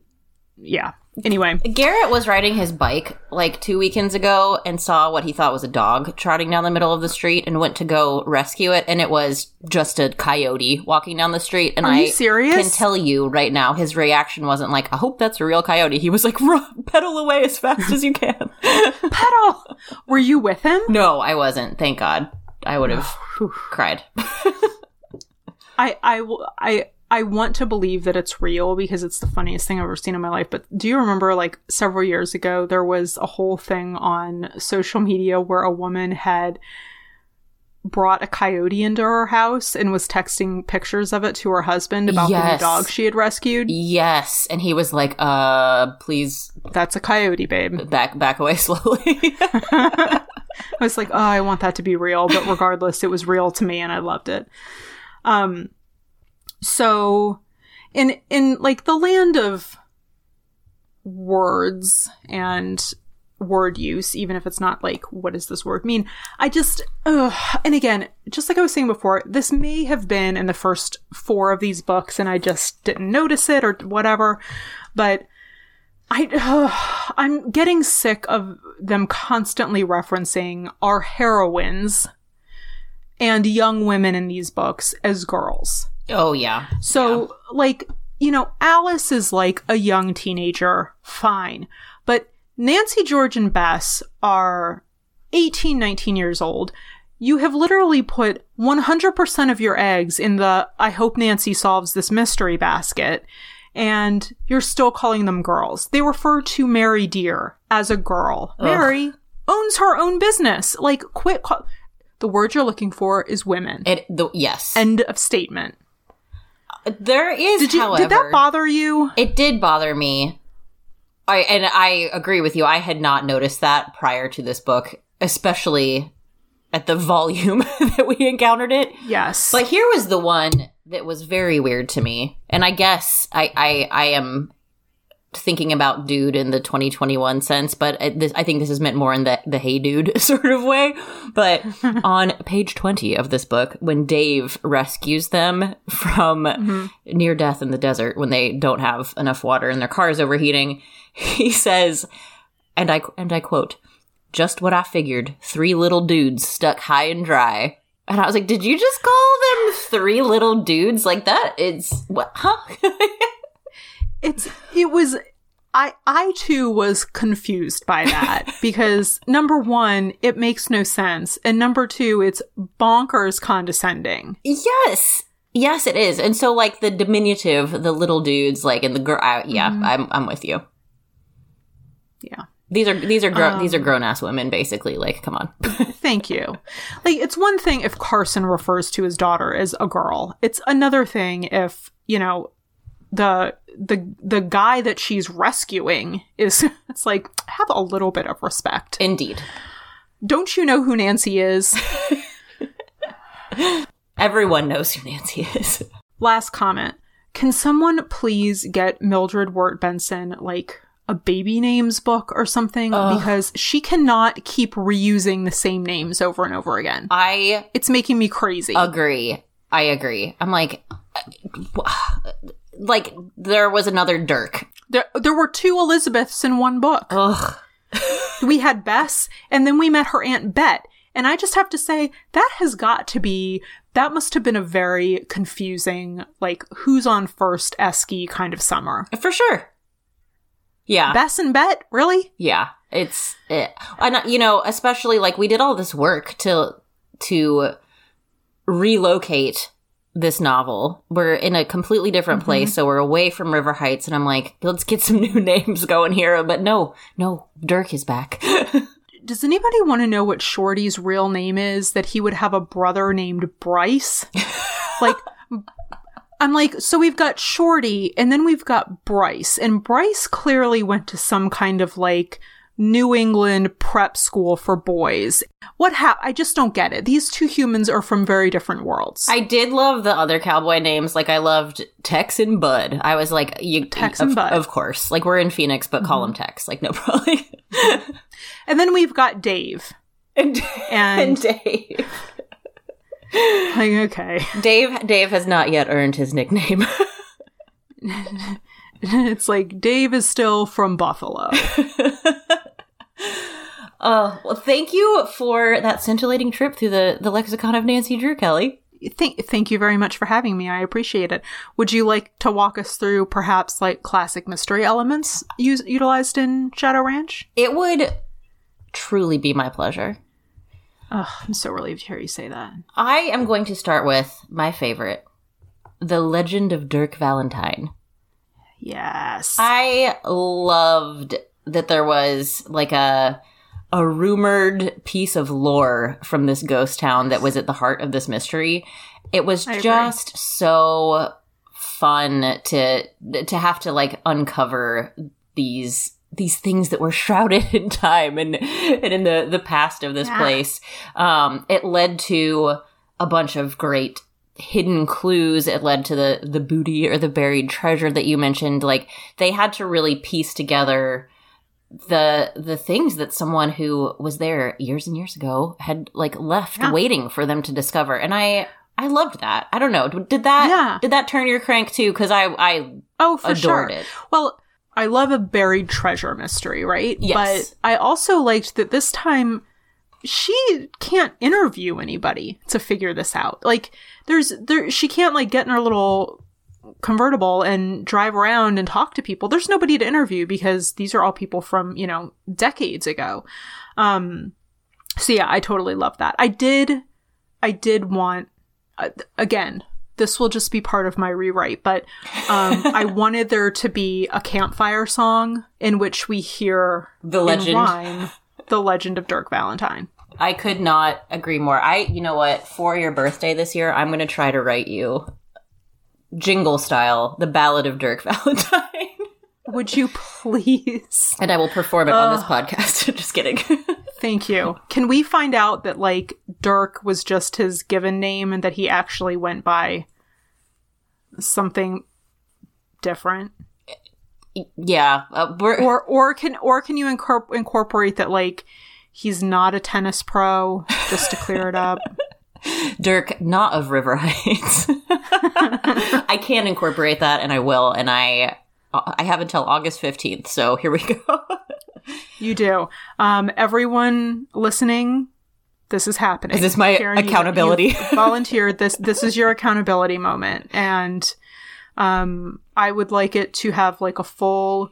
yeah. Anyway, Garrett was riding his bike like two weekends ago and saw what he thought was a dog trotting down the middle of the street and went to go rescue it. And it was just a coyote walking down the street. And Are I can tell you right now, his reaction wasn't like, I hope that's a real coyote. He was like, pedal away as fast as you can. pedal. Were you with him? no, I wasn't. Thank God. I would have cried. I, I, I, I want to believe that it's real because it's the funniest thing I've ever seen in my life. But do you remember, like, several years ago, there was a whole thing on social media where a woman had brought a coyote into her house and was texting pictures of it to her husband about the Yes. new dog she had rescued? yes. And he was like, uh, please That's a coyote, babe. back, back away slowly. I was like, oh, I want that to be real, but regardless, it was real to me and I loved it. Um, so in, in like the land of words and word use, even if it's not like, what does this word mean? I just, ugh. and again, just like I was saying before, this may have been in the first four of these books and I just didn't notice it or whatever, but I, ugh, I'm getting sick of them constantly referencing our heroines and young women in these books as girls. Oh, yeah. So, like, you know, Alice is like a young teenager, fine. But Nancy, George, and Bess are 18, 19 years old. You have literally put 100% of your eggs in the I hope Nancy solves this mystery basket, and you're still calling them girls. They refer to Mary Dear as a girl. Mary owns her own business. Like, quit. Call- the word you're looking for is women. It, the, yes. End of statement. There is, Did you? however, did that bother you? It did bother me. I and I agree with you. I had not noticed that prior to this book, especially at the volume that we encountered it. Yes. But here was the one that was very weird to me, and I guess I I, I am thinking about dude in the 2021 sense, but it- this, I think this is meant more in the the hey dude sort of way. But on page 20 of this book, when Dave rescues them from mm-hmm. near death in the desert when they don't have enough water and their car is overheating, he says, and I and I quote, "Just what I figured: three little dudes stuck high and dry." And I was like, "Did you just call them three little dudes like that? It's what? Huh?" It's it was I I too was confused by that because number 1 it makes no sense and number 2 it's bonkers condescending. yes, yes, it is. And so, like the diminutive, the little dudes, like and the girl. I- Yeah, mm-hmm. I'm I'm with you. Yeah. These are these are gro- um, these are grown ass women, basically. Like, come on. Thank you. Like it's one thing if Carson refers to his daughter as a girl. It's another thing if, you know, the the the guy that she's rescuing is it's like have a little bit of respect. Indeed, Don't you know who Nancy is? everyone knows who Nancy is. Last comment. Can someone please get Mildred Wirt Benson like a baby names book or something? Because she cannot keep reusing the same names over and over again. I It's making me crazy. agree. I agree. I'm like, uh, like there was another Dirk. there, there were two Elizabeths in one book. Ugh. We had Bess, and then we met her Aunt Bet. And I just have to say, that has got to be, that must have been a very confusing, like, who's on first esky kind of summer. For sure. Yeah. Bess and Bet? Really? yeah. It's it, and uh, you know, especially like we did all this work to to relocate this novel. We're in a completely different mm-hmm. place, so we're away from River Heights, and I'm like, let's get some new names going here. But no, no, Dirk is back. Does anybody want to know what Shorty's real name is? That he would have a brother named Bryce? like, I'm like, so we've got Shorty and then we've got Bryce. And Bryce clearly went to some kind of like New England prep school for boys. What hap- I just don't get it. These two humans are from very different worlds. I did love the other cowboy names. Like I loved Tex and Bud. I was like, you Tex of, and Bud. of course. Like we're in Phoenix, but call mm-hmm. him Tex. Like no problem. and then we've got Dave. and, And- and Dave. Like, okay. Dave Dave has not yet earned his nickname. it's like Dave is still from Buffalo. Oh, well, thank you for that scintillating trip through the, the lexicon of Nancy Drew Kelly. Thank, thank you very much for having me. I appreciate it. Would you like to walk us through perhaps like classic mystery elements used, utilized in Shadow Ranch? It would truly be my pleasure. Ugh, I'm so relieved to hear you say that. I am going to start with my favorite The Legend of Dirk Valentine. Yes. I loved that there was like a a rumored piece of lore from this ghost town that was at the heart of this mystery. It was just so fun to to have to like uncover these these things that were shrouded in time and and in the the past of this Yeah. place. Um, it led to a bunch of great hidden clues. It led to the the booty or the buried treasure that you mentioned. Like they had to really piece together the the things that someone who was there years and years ago had like left Yeah. waiting for them to discover. And I I loved that. I don't know. Did that Yeah. did that turn your crank too? Because I I oh, for adored sure. it. Well, I love a buried treasure mystery, right? Yes. But I also liked that this time she can't interview anybody to figure this out. Like there's there she can't like get in her little convertible and drive around and talk to people. There's nobody to interview because these are all people from, you know, decades ago. Um so yeah, I totally love that. I did I did want uh, again, this will just be part of my rewrite, but um, I wanted there to be a campfire song in which we hear The legend. rhyme the legend of Dirk Valentine. I could not agree more. I, you know what? For your birthday this year, I'm going to try to write you jingle style, the Ballad of Dirk Valentine, Would you please? and I will perform it on this podcast. Just kidding. Thank you. Can we find out that like Dirk was just his given name and that he actually went by something different? yeah, uh, Or or can or can you incorpor- incorporate that like he's not a tennis pro just to clear it up? Dirk, not of River Heights. I can incorporate that, and I will, and I. I have until August 15th, so here we go. You do. Um, everyone listening, this is happening. Is this my you- accountability? you've volunteered. This this is your accountability moment, and um, I would like it to have like a full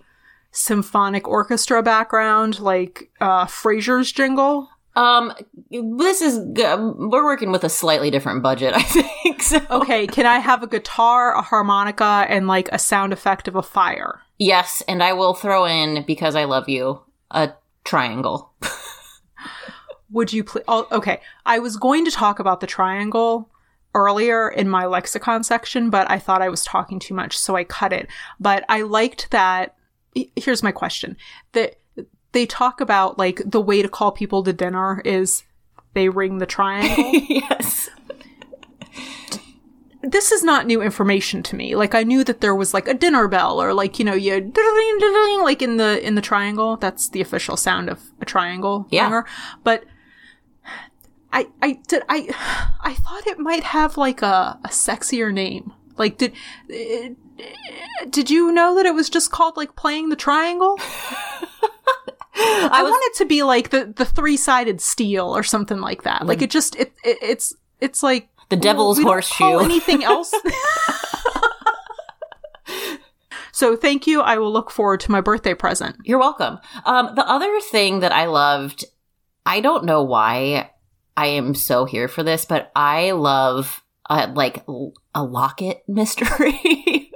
symphonic orchestra background, like uh, Frasier's jingle. Um, this is g- we're working with a slightly different budget, I think. So Okay, can I have a guitar, a harmonica, and like a sound effect of a fire? yes, and I will throw in because I love you a triangle. Would you please? Oh, okay, I was going to talk about the triangle earlier in my lexicon section, but I thought I was talking too much, so I cut it. But I liked that. Here's my question: that they talk about like the way to call people to dinner is they ring the triangle. yes. this is not new information to me. Like I knew that there was like a dinner bell or like you know you like in the in the triangle. That's the official sound of a triangle Yeah. ringer. But I I did I I thought it might have like a a sexier name. Like did uh, did you know that it was just called like playing the triangle? I, was- want it to be like the the three sided steel or something like that. Like it just it, it it's it's like The devil's we horseshoe. anything else. So thank you. I will look forward to my birthday present. You're welcome. Um, the other thing that I loved, I don't know why I am so here for this, but I love uh, like a locket mystery.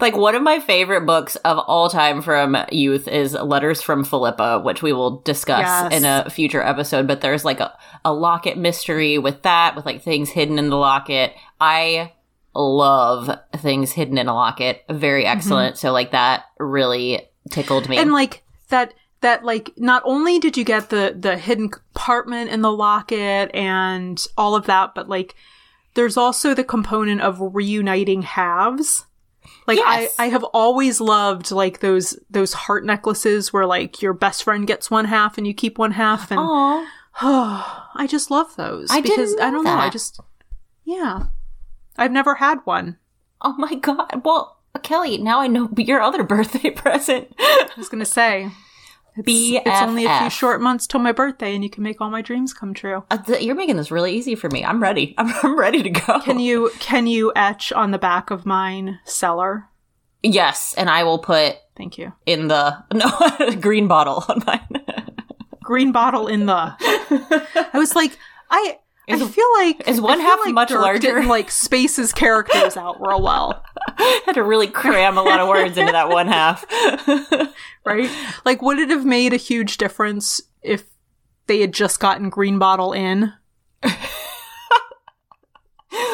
Like one of my favorite books of all time from youth is Letters from Philippa, which we will discuss Yes. in a future episode. But there's like a, a locket mystery with that, with like things hidden in the locket. I love things hidden in a locket. Very mm-hmm. excellent. So like that really tickled me. And like that that like not only did you get the the hidden compartment in the locket and all of that, but like there's also the component of reuniting halves. Like Yes. I I have always loved like those those heart necklaces where like your best friend gets one half and you keep one half and Aw. I just love those I didn't because I don't know, I just yeah. I've never had one. Oh my god. Well, Kelly, now I know your other birthday present. I was gonna say it's, it's only a few short months till my birthday, and you can make all my dreams come true. Uh, th- You're making this really easy for me. I'm ready. I'm, I'm ready to go. Can you can you etch on the back of mine cellar? Yes, and I will put Thank you. in the no green bottle on mine. Green bottle in the. I was like, I. I feel like is one half like much Dirk larger? Didn't like space his characters out real well, had to really cram a lot of words into that one half. right? Like, would it have made a huge difference if they had just gotten green bottle in?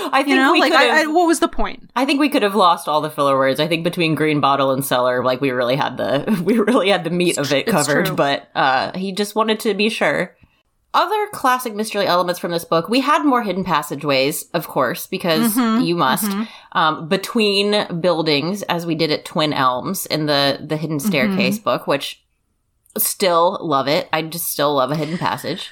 I think You know, we like, could I. I, what was the point? I think we could have lost all the filler words. I think between green bottle and cellar, like we really had the we really had the meat of it it's covered. But uh, he just wanted to be sure. Other classic mystery elements from this book, we had more hidden passageways, of course, because Mm-hmm, you must um, between buildings, as we did at Twin Elms in the the hidden Mm-hmm. staircase book, which still love it. I just still love a hidden passage.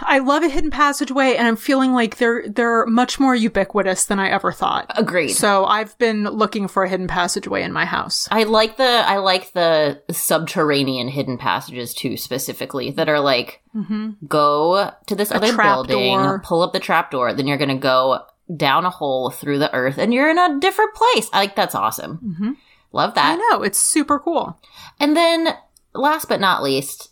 I love a hidden passageway, and I'm feeling like they're they're much more ubiquitous than I ever thought. Agreed. So I've been looking for a hidden passageway in my house. I like the I like the subterranean hidden passages too, specifically that are like go to this other trap building, door. pull up the trapdoor, then you're gonna go down a hole through the earth, and you're in a different place. I like that's awesome. Mm-hmm. Love that. I know it's super cool. And then, last but not least,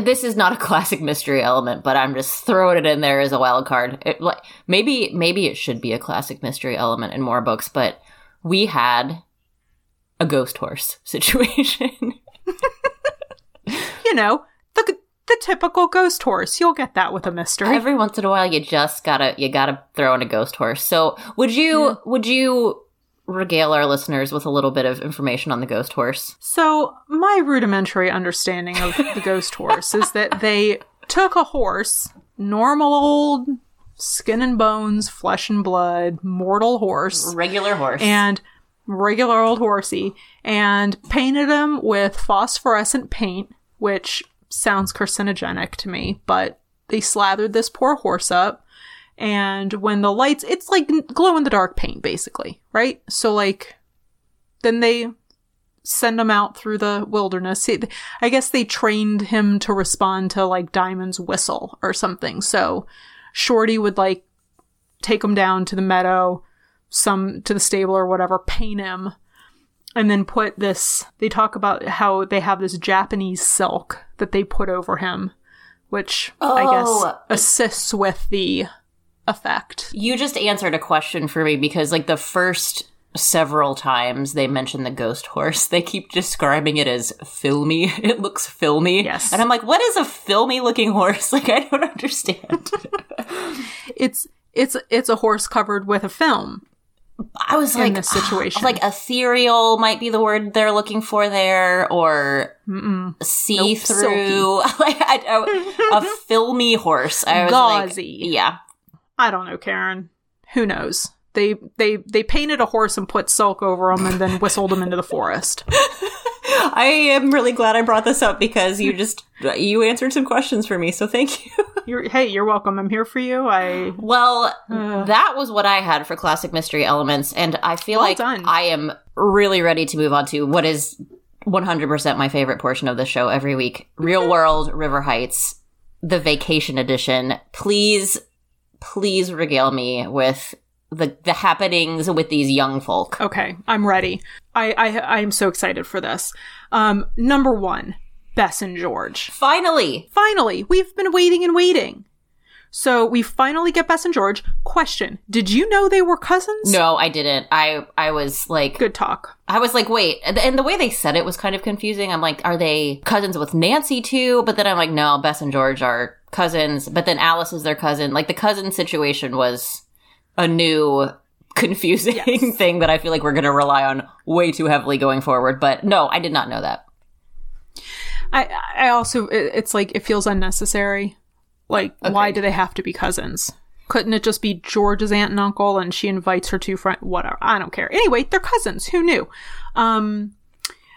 this is not a classic mystery element, but I'm just throwing it in there as a wild card. It, like maybe maybe it should be a classic mystery element in more books, but we had a ghost horse situation. You know the the typical ghost horse. You'll get that with a mystery. Every once in a while, you just gotta you gotta throw in a ghost horse. So, would you would you regale our listeners with a little bit of information on the ghost horse? So, my rudimentary understanding of the ghost horse is that they took a horse, normal old skin and bones, flesh and blood, mortal horse, Regular horse. and regular old horsey, and painted him with phosphorescent paint, which sounds carcinogenic to me, but they slathered this poor horse up. And when the lights, it's like glow in the dark paint, basically, right? So, like, then they send him out through the wilderness. He- I guess they trained him to respond to like Diamond's whistle or something. So Shorty would like take him down to the meadow, some to the stable or whatever, paint him, and then put this. They talk about how they have this Japanese silk that they put over him, which I guess Oh. assists with the effect. You just answered a question for me because, like, the first several times they mention the ghost horse, they keep describing it as filmy. It looks filmy. Yes. And I'm like, what is a filmy looking horse? Like, I don't understand. It's it's it's a horse covered with a film. I was In like, this ah, situation. like ethereal might be the word they're looking for there, or see through. like, I, I- a filmy horse. I was Gauzy. like, yeah. I don't know, Karen. Who knows? They they they painted a horse and put silk over him and then whistled him into the forest. I am really glad I brought this up because you just you answered some questions for me. So thank you. You're, hey, you're welcome. I'm here for you. I Well, uh, that was what I had for classic mystery elements, and I feel Well like done. I am really ready to move on to what is 100% my favorite portion of the show every week Real World River Heights, the vacation edition. Please, please regale me with the the happenings with these young folk. Okay, I'm ready. I I I'm so excited for this. Um, number one, Bess and George. Finally, Finally, we've been waiting and waiting. So we finally get Bess and George. Question: Did you know they were cousins? no, I didn't. I I was like, Good talk. I was like, wait, and the way they said it was kind of confusing. I'm like, are they cousins with Nancy too? But then I'm like, no, Bess and George are cousins. But then Alice is their cousin. Like the cousin situation was a new confusing Yes. thing that I feel like we're going to rely on way too heavily going forward. But no, I did not know that. I I also it's like it feels unnecessary. Like why do they have to be cousins? Couldn't it just be George's aunt and uncle and she invites her two friends whatever. I don't care. Anyway, they're cousins. Who knew? Um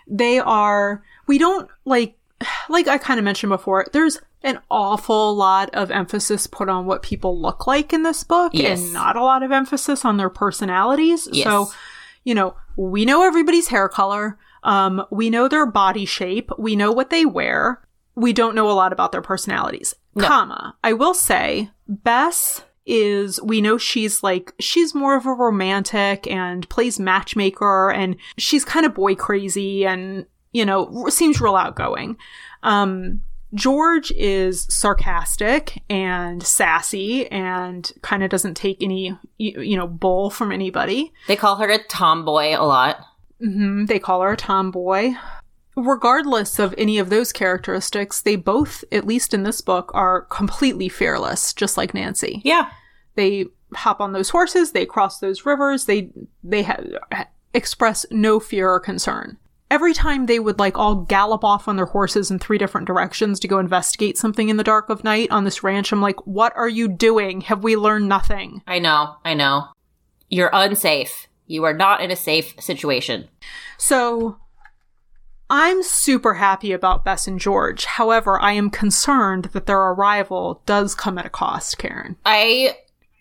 they are we don't like like I kind of mentioned before, there's an awful lot of emphasis put on what people look like in this book Yes. and not a lot of emphasis on their personalities. Yes. So, you know, we know everybody's hair color. Um, we know their body shape. We know what they wear. We don't know a lot about their personalities. Comma. I will say, Bess is, we know she's like, she's more of a romantic and plays matchmaker and she's kind of boy crazy and, you know, seems real outgoing. Um, George is sarcastic and sassy and kind of doesn't take any, you, you know, bull from anybody. They call her a tomboy a lot. hmm They call her a tomboy. Regardless of any of those characteristics, they both, at least in this book, are completely fearless, just like Nancy. Yeah. They hop on those horses, they cross those rivers, they they ha- express no fear or concern. Every time they would like all gallop off on their horses in three different directions to go investigate something in the dark of night on this ranch, I'm like, what are you doing? Have we learned nothing? I know. I know. You're unsafe. You are not in a safe situation. So I'm super happy about Bess and George. However, I am concerned that their arrival does come at a cost, Karen. I.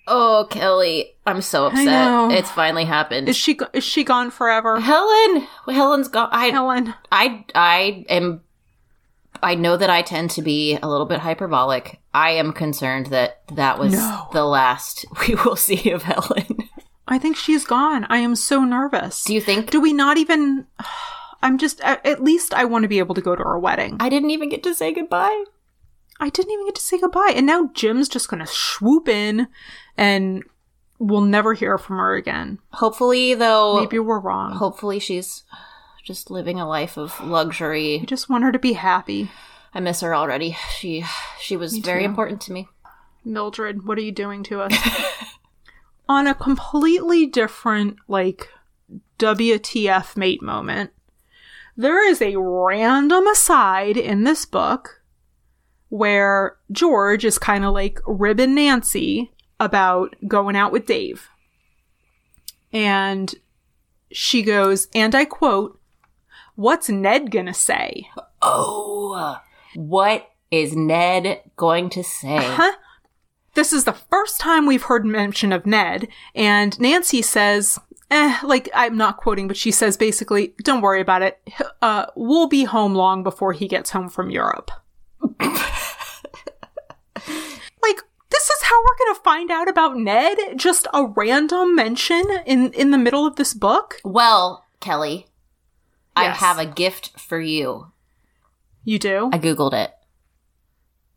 Oh, Kelly. I'm so upset. It's finally happened. Is she go- is she gone forever? Helen. Helen's gone. I. Helen. I. I am. I know that I tend to be a little bit hyperbolic. I am concerned that that was No. the last we will see of Helen. I think she's gone. I am so nervous. Do you think? Do we not even I'm just at at least I want to be able to go to her wedding. I didn't even get to say goodbye. I didn't even get to say goodbye. And now Jim's just going to swoop in and we'll never hear from her again. Hopefully, though. Maybe we're wrong. Hopefully, she's just living a life of luxury. I just want her to be happy. I miss her already. She she was very important to me. Mildred, what are you doing to us? On a completely different, like, WTF mate moment, there is a random aside in this book where George is kind of like ribbing Nancy about going out with Dave. And she goes, and I quote, What's Ned gonna say? Oh, what is Ned going to say? Huh? This is the first time we've heard mention of Ned, and Nancy says, eh, like, I'm not quoting, but she says basically, don't worry about it. Uh, we'll be home long before he gets home from Europe. like, this is how we're gonna find out about Ned? Just a random mention in, in the middle of this book? Well, Kelly, I have a gift for you. You do? I googled it.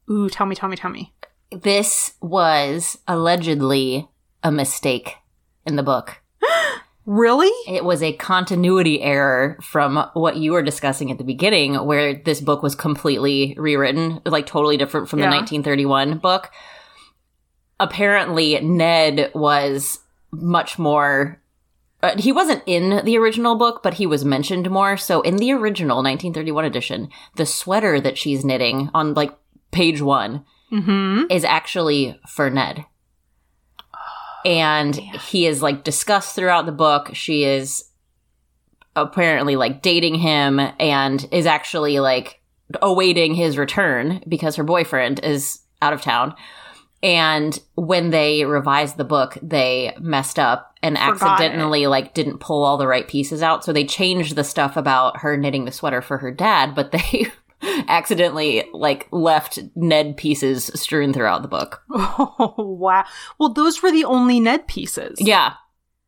Ooh, tell me, tell me, tell me. This was allegedly a mistake in the book. Really? It was a continuity error from what you were discussing at the beginning, where this book was completely rewritten, like totally different from Yeah. the 1931 book. Apparently, Ned was much more. Uh, he wasn't in the original book, but he was mentioned more. So, in the original 1931 edition, the sweater that she's knitting on like page one Mm-hmm. is actually for Ned. And he is like discussed throughout the book. She is apparently like dating him and is actually like awaiting his return because her boyfriend is out of town. And when they revised the book, they messed up and Forgot accidentally like didn't pull all the right pieces out. So they changed the stuff about her knitting the sweater for her dad, but they accidentally like left Ned pieces strewn throughout the book. Oh, wow. Well, those were the only Ned pieces. Yeah.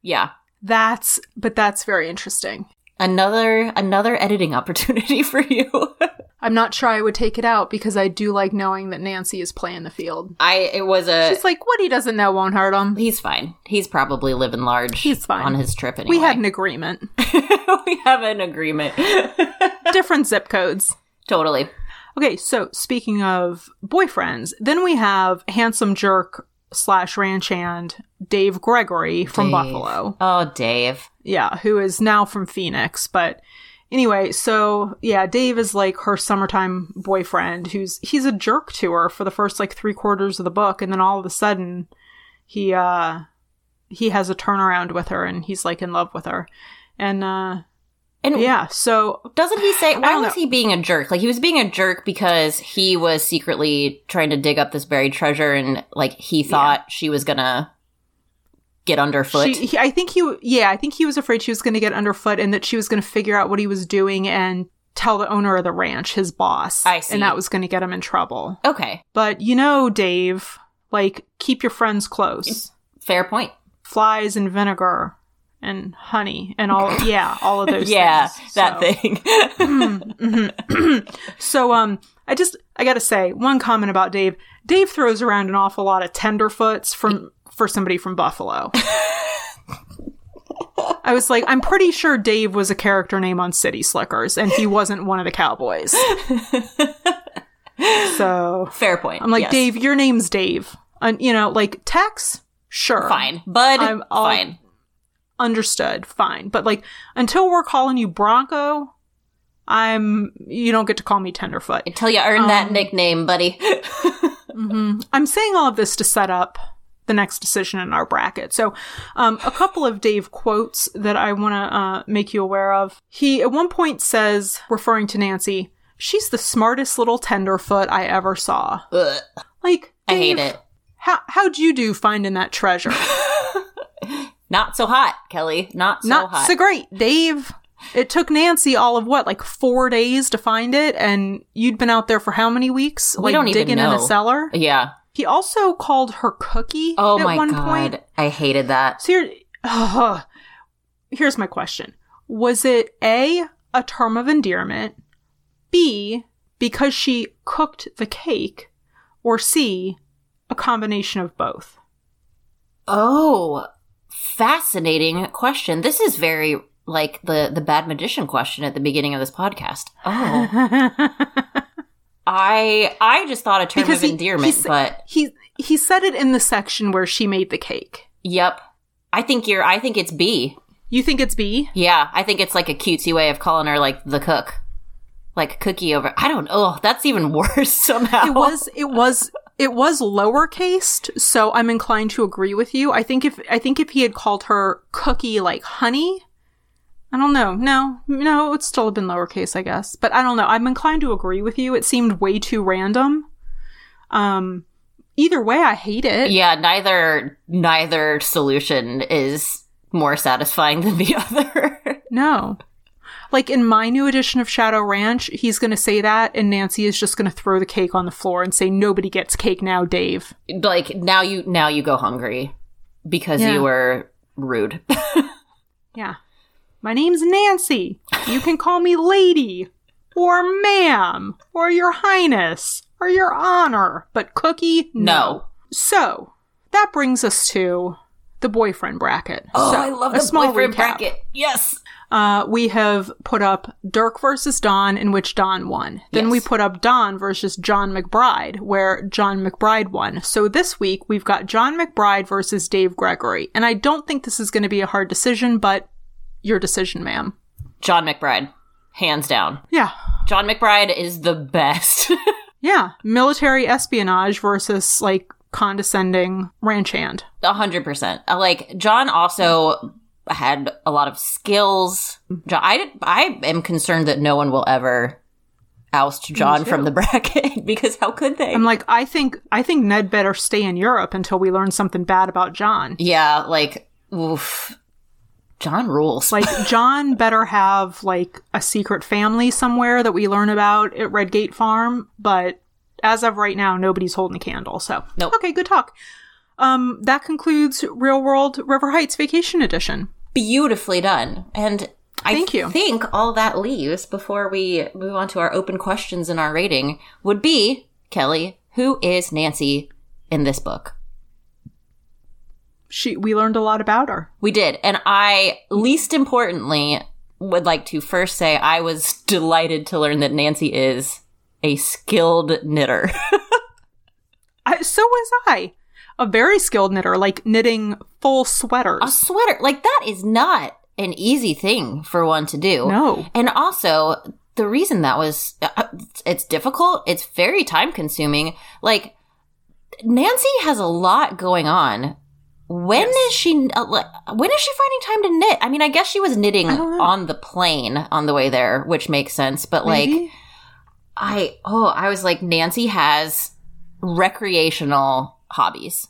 Yeah. That's, but that's very interesting. Another another editing opportunity for you. I'm not sure I would take it out because I do like knowing that Nancy is playing the field. I it was a She's like, what he doesn't know won't hurt him. he's fine. He's probably living large He's fine. on his trip anyway. We had an agreement. we have an agreement. Different zip codes. totally. Okay, so speaking of boyfriends, then we have handsome jerk slash ranch hand Dave Gregory from Dave. Buffalo. Oh, Dave. Yeah, who is now from Phoenix. But anyway, so yeah, Dave is like her summertime boyfriend who's he's a jerk to her for the first like three quarters of the book, and then all of a sudden he uh he has a turnaround with her and he's like in love with her. And uh And yeah, so doesn't he say why was know. he being a jerk? Like he was being a jerk because he was secretly trying to dig up this buried treasure and like he thought she was gonna get underfoot. She, he, I think he, yeah, I think he was afraid she was going to get underfoot and that she was going to figure out what he was doing and tell the owner of the ranch, his boss. I see. And that was going to get him in trouble. okay. But you know, Dave, like, keep your friends close. Fair point. Flies and vinegar and honey and all, yeah, all of those yeah, things. that So- thing. So, um, I just, I gotta say, one comment about Dave. Dave throws around an awful lot of tenderfoots from, for somebody from Buffalo. I was like, I'm pretty sure Dave was a character name on City Slickers, and he wasn't one of the cowboys. so, Fair point. I'm like, yes. Dave, your name's Dave. And, you know, like, Tex? Sure. Fine. Bud, I'm all- fine. Understood. Fine. But, like, until we're calling you Bronco, I'm, you don't get to call me Tenderfoot. Until you earn that Um, nickname, buddy. I'm saying all of this to set up the next decision in our bracket. So, um, a couple of Dave quotes that I want to uh, make you aware of. He at one point says, referring to Nancy, "She's the smartest little tenderfoot I ever saw." Ugh. Like, I hate it. How how'd you do finding that treasure? Not so hot, Kelly. Not so Not hot. so great, Dave. It took Nancy all of what, like four days to find it, and you'd been out there for how many weeks? We like don't even digging in a cellar. yeah. He also called her Cookie Oh my one god. point. I hated that. So here, ugh. here's my question: Was it a a term of endearment, b because she cooked the cake, or c a combination of both? Oh, fascinating question. This is very like the the bad magician question at the beginning of this podcast. Oh, I I just thought a term Because of he- endearment, he's- but he he said it in the section where she made the cake. yep. I think you're. I think it's B. You think it's B? Yeah, I think it's like a cutesy way of calling her like the cook, like cookie over. I don't. Oh, that's even worse somehow. It was it was it was lowercased, so I'm inclined to agree with you. I think if I think if he had called her cookie like honey, I don't know. No, no, it would still have been lowercase, I guess. But I don't know. I'm inclined to agree with you. It seemed way too random. Um, either way, I hate it. Yeah, neither neither solution is more satisfying than the other. No. Like in my new edition of Shadow Ranch, he's going to say that, and Nancy is just going to throw the cake on the floor and say, "Nobody gets cake now, Dave." like now you now you go hungry because Yeah. you were rude. Yeah. My name's Nancy. You can call me lady, or ma'am, or your highness, or your honor. But cookie, No. So, that brings us to the boyfriend bracket. Oh, So, I love a the small boyfriend recap. bracket. Yes. Uh, we have put up Dirk versus Don, in which Don won. Then Yes. we put up Don versus John McBride, where John McBride won. So this week we've got John McBride versus Dave Gregory. And I don't think this is going to be a hard decision, but your decision, ma'am. John McBride, hands down. Yeah. John McBride is the best. Yeah. Military espionage versus like condescending ranch hand. A hundred percent. Uh, Like John also had a lot of skills. John, I I am concerned that no one will ever oust John from the bracket because how could they? I'm like, I think I think Ned better stay in Europe until we learn something bad about John. yeah, like oof. John rules. Like John better have like a secret family somewhere that we learn about at Redgate Farm, but as of right now, nobody's holding a candle. So Nope. okay, good talk. Um, that concludes Real World River Heights Vacation Edition. beautifully done. And I Thank you. think all that leaves before we move on to our open questions and our rating would be Kelly, who is Nancy in this book? She, we learned a lot about her. We did. And I, least importantly, would like to first say I was delighted to learn that Nancy is a skilled knitter. I, so was I. A very skilled knitter, like knitting full sweaters. a sweater, like that is not an easy thing for one to do. No. And also, the reason that was, uh, it's difficult, it's very time consuming. Like, Nancy has a lot going on. When is she, uh, when is she finding time to knit? I mean, I guess she was knitting I don't know. on the plane on the way there, which makes sense, but like, I, oh, I was like, Nancy has recreational hobbies.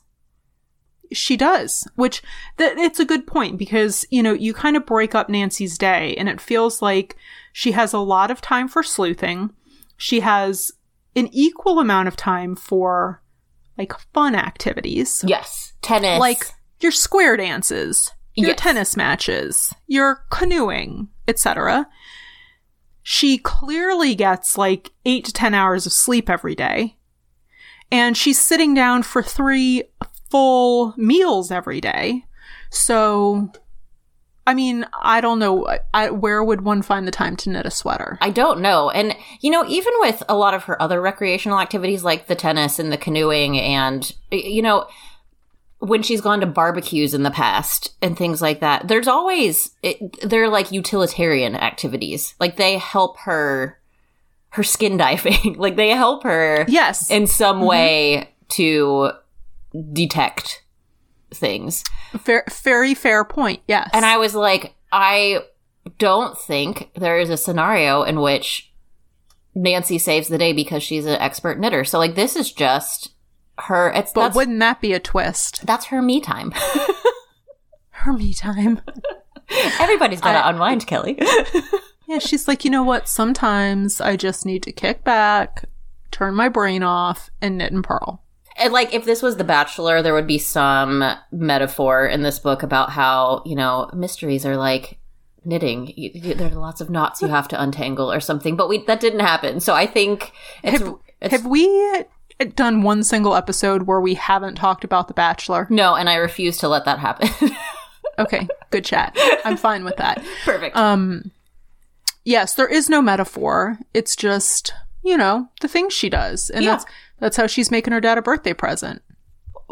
she does, which th- it's a good point because, you know, you kind of break up Nancy's day and it feels like she has a lot of time for sleuthing. She has an equal amount of time for like fun activities, Yes. Tennis. like your square dances, your Yes. tennis matches, your canoeing, etc. She clearly gets like 8 to 10 hours of sleep every day. And she's sitting down for 3 full meals every day. So I mean, I don't know I, where would one find the time to knit a sweater. I don't know. And, you know, even with a lot of her other recreational activities like the tennis and the canoeing, and, you know, when she's gone to barbecues in the past and things like that, there's always, it, they're like utilitarian activities. Like they help her, her skin diving. like they help her yes. in some mm-hmm. way to detect things. fair, very fair point. Yes. And I was like, I don't think there is a scenario in which Nancy saves the day because she's an expert knitter. So like this is just her it's but wouldn't that be a twist? that's her me time. Her me time. Everybody's got to unwind, Kelly. Yeah, she's like, you know what? Sometimes I just need to kick back, turn my brain off, and knit and purl. and like if this was The Bachelor, there would be some metaphor in this book about how, you know, mysteries are like knitting. You, you, there are lots of knots you have to untangle or something, but we that didn't happen. So I think it's, Have, it's have we done one single episode where we haven't talked about The Bachelor? no, and I refuse to let that happen. Okay, good chat. I'm fine with that. Perfect. Um, yes, there is no metaphor. It's just, you know, the things she does. And Yeah. that's that's how she's making her dad a birthday present.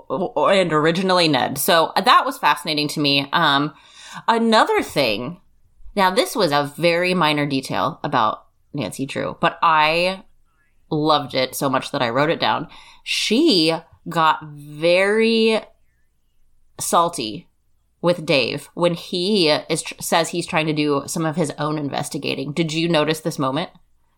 and originally Ned. So that was fascinating to me. Um, another thing, now this was a very minor detail about Nancy Drew, but I loved it so much that I wrote it down. She got very salty with Dave when he is says he's trying to do some of his own investigating. Did you notice this moment?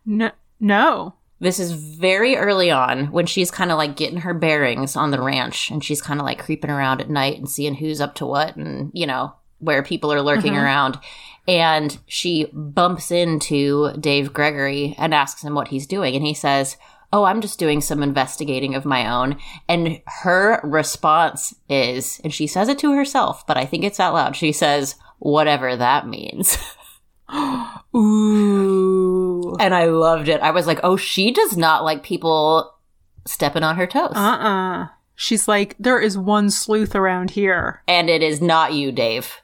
No, no. This is very early on when she's kind of like getting her bearings on the ranch and she's kind of like creeping around at night and seeing who's up to what and, you know, where people are lurking Mhm. around. And she bumps into Dave Gregory and asks him what he's doing. And he says, Oh, I'm just doing some investigating of my own. And her response is, and she says it to herself, but I think it's out loud. She says, Whatever that means. Ooh. And I loved it. I was like, oh, she does not like people stepping on her toes. Uh-uh. She's like, there is one sleuth around here. And it is not you, Dave.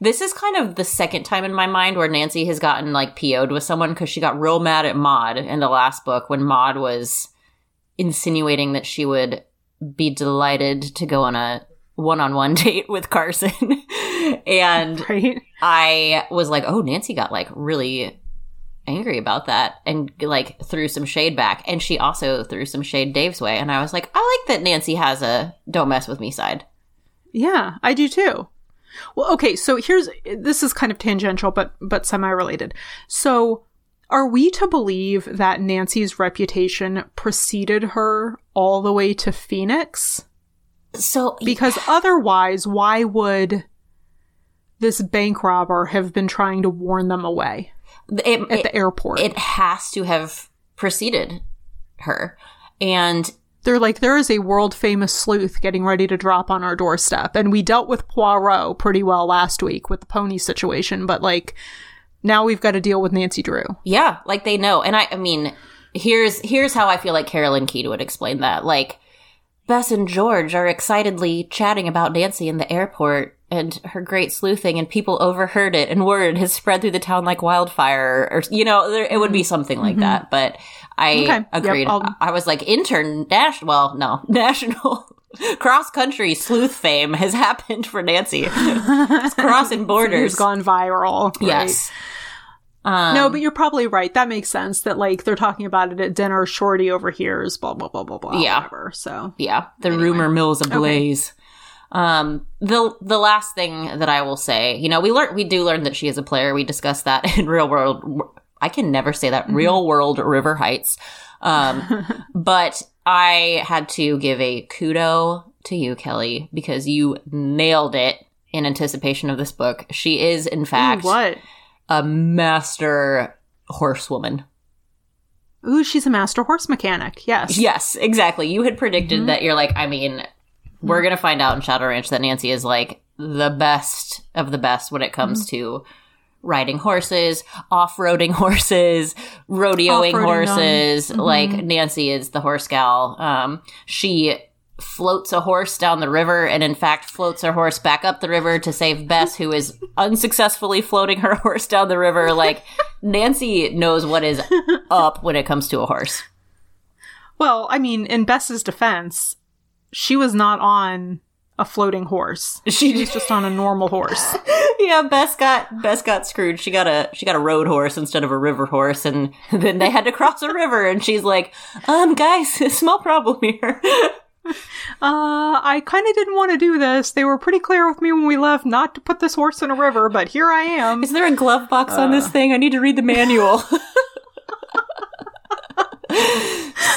This is kind of the second time in my mind where Nancy has gotten like PO'd with someone because she got real mad at Maud in the last book when Maud was insinuating that she would be delighted to go on a one on one date with Carson. and Right? I was like, oh, Nancy got like really angry about that and like threw some shade back. And she also threw some shade Dave's way. And I was like, I like that Nancy has a don't mess with me side. Yeah, I do too. Well, okay, so here's this is kind of tangential but but semi-related. So, are we to believe that Nancy's reputation preceded her all the way to Phoenix? So Because otherwise, why would this bank robber have been trying to warn them away It, at it, the airport. it has to have preceded her. And They're like, there is a world famous sleuth getting ready to drop on our doorstep. And we dealt with Poirot pretty well last week with the pony situation, but like, now we've got to deal with Nancy Drew. Yeah, like they know. And I, I mean, here's here's how I feel like Carolyn Keene would explain that. Like, Bess and George are excitedly chatting about Nancy in the airport and her great sleuthing, and people overheard it, and word has spread through the town like wildfire, or you know, there, it would be mm-hmm. something like mm-hmm. that. But I. Okay. Agreed. I'll- I was like, international. Well, no, national. Cross country sleuth fame has happened for Nancy. It's crossing borders. gone viral. right? Yes. Um, no, but you're probably right. That makes sense that like they're talking about it at dinner. Shorty overhears, blah, blah, blah, blah, blah. Yeah. Whatever. So, yeah, the rumor mill's ablaze. Um, the the last thing that I will say, you know, we learn we do learn that she is a player. We discussed that in real world. I can never say that mm-hmm. real world River Heights. Um, but I had to give a kudo to you, Kelly, because you nailed it in anticipation of this book. She is, in fact, Ooh, what? a master horsewoman. Ooh, she's a master horse mechanic. Yes. Yes, exactly. You had predicted mm-hmm. that you're like, I mean, we're mm-hmm. going to find out in Shadow Ranch that Nancy is like the best of the best when it comes to riding horses, off roading horses, rodeoing Off-roading horses. Like, Nancy is the horse gal. Um, she floats a horse down the river and in fact floats her horse back up the river to save Bess who is unsuccessfully floating her horse down the river like Nancy knows what is up when it comes to a horse. Well, I mean, in Bess's defense, she was not on a floating horse. She She's just on a normal horse. yeah, Bess got Bess got screwed. She got a she got a road horse instead of a river horse, and then they had to cross a river. And she's like, "Um, guys, small problem here." Uh, I kind of didn't want to do this. They were pretty clear with me when we left not to put this horse in a river, but here I am. Is there a glove box on this thing? I need to read the manual.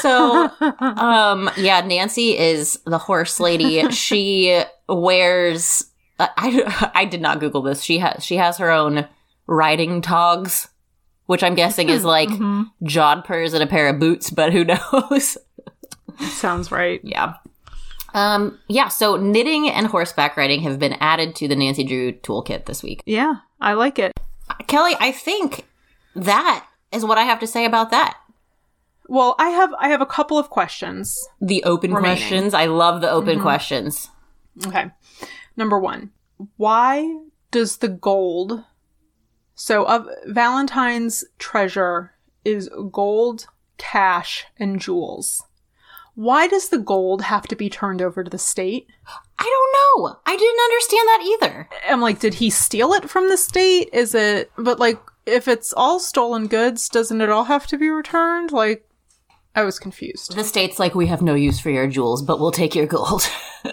So, um, yeah, Nancy is the horse lady. She wears. I, I I did not Google this. She has she has her own riding togs, which I'm guessing is like jodhpurs and a pair of boots, but who knows? Sounds right. Yeah. Um, yeah, so knitting and horseback riding have been added to the Nancy Drew toolkit this week. Yeah, I like it. Kelly, I think that is what I have to say about that. Well, I have I have a couple of questions. The open Remaining. questions. I love the open mm-hmm. questions. Okay. Number 1. Why does the gold So of Valentine's treasure is gold, cash, and jewels. Why does the gold have to be turned over to the state? I don't know. I didn't understand that either. I'm like, did he steal it from the state? Is it, but like, if it's all stolen goods, doesn't it all have to be returned? Like, I was confused. The state's like, we have no use for your jewels, but we'll take your gold.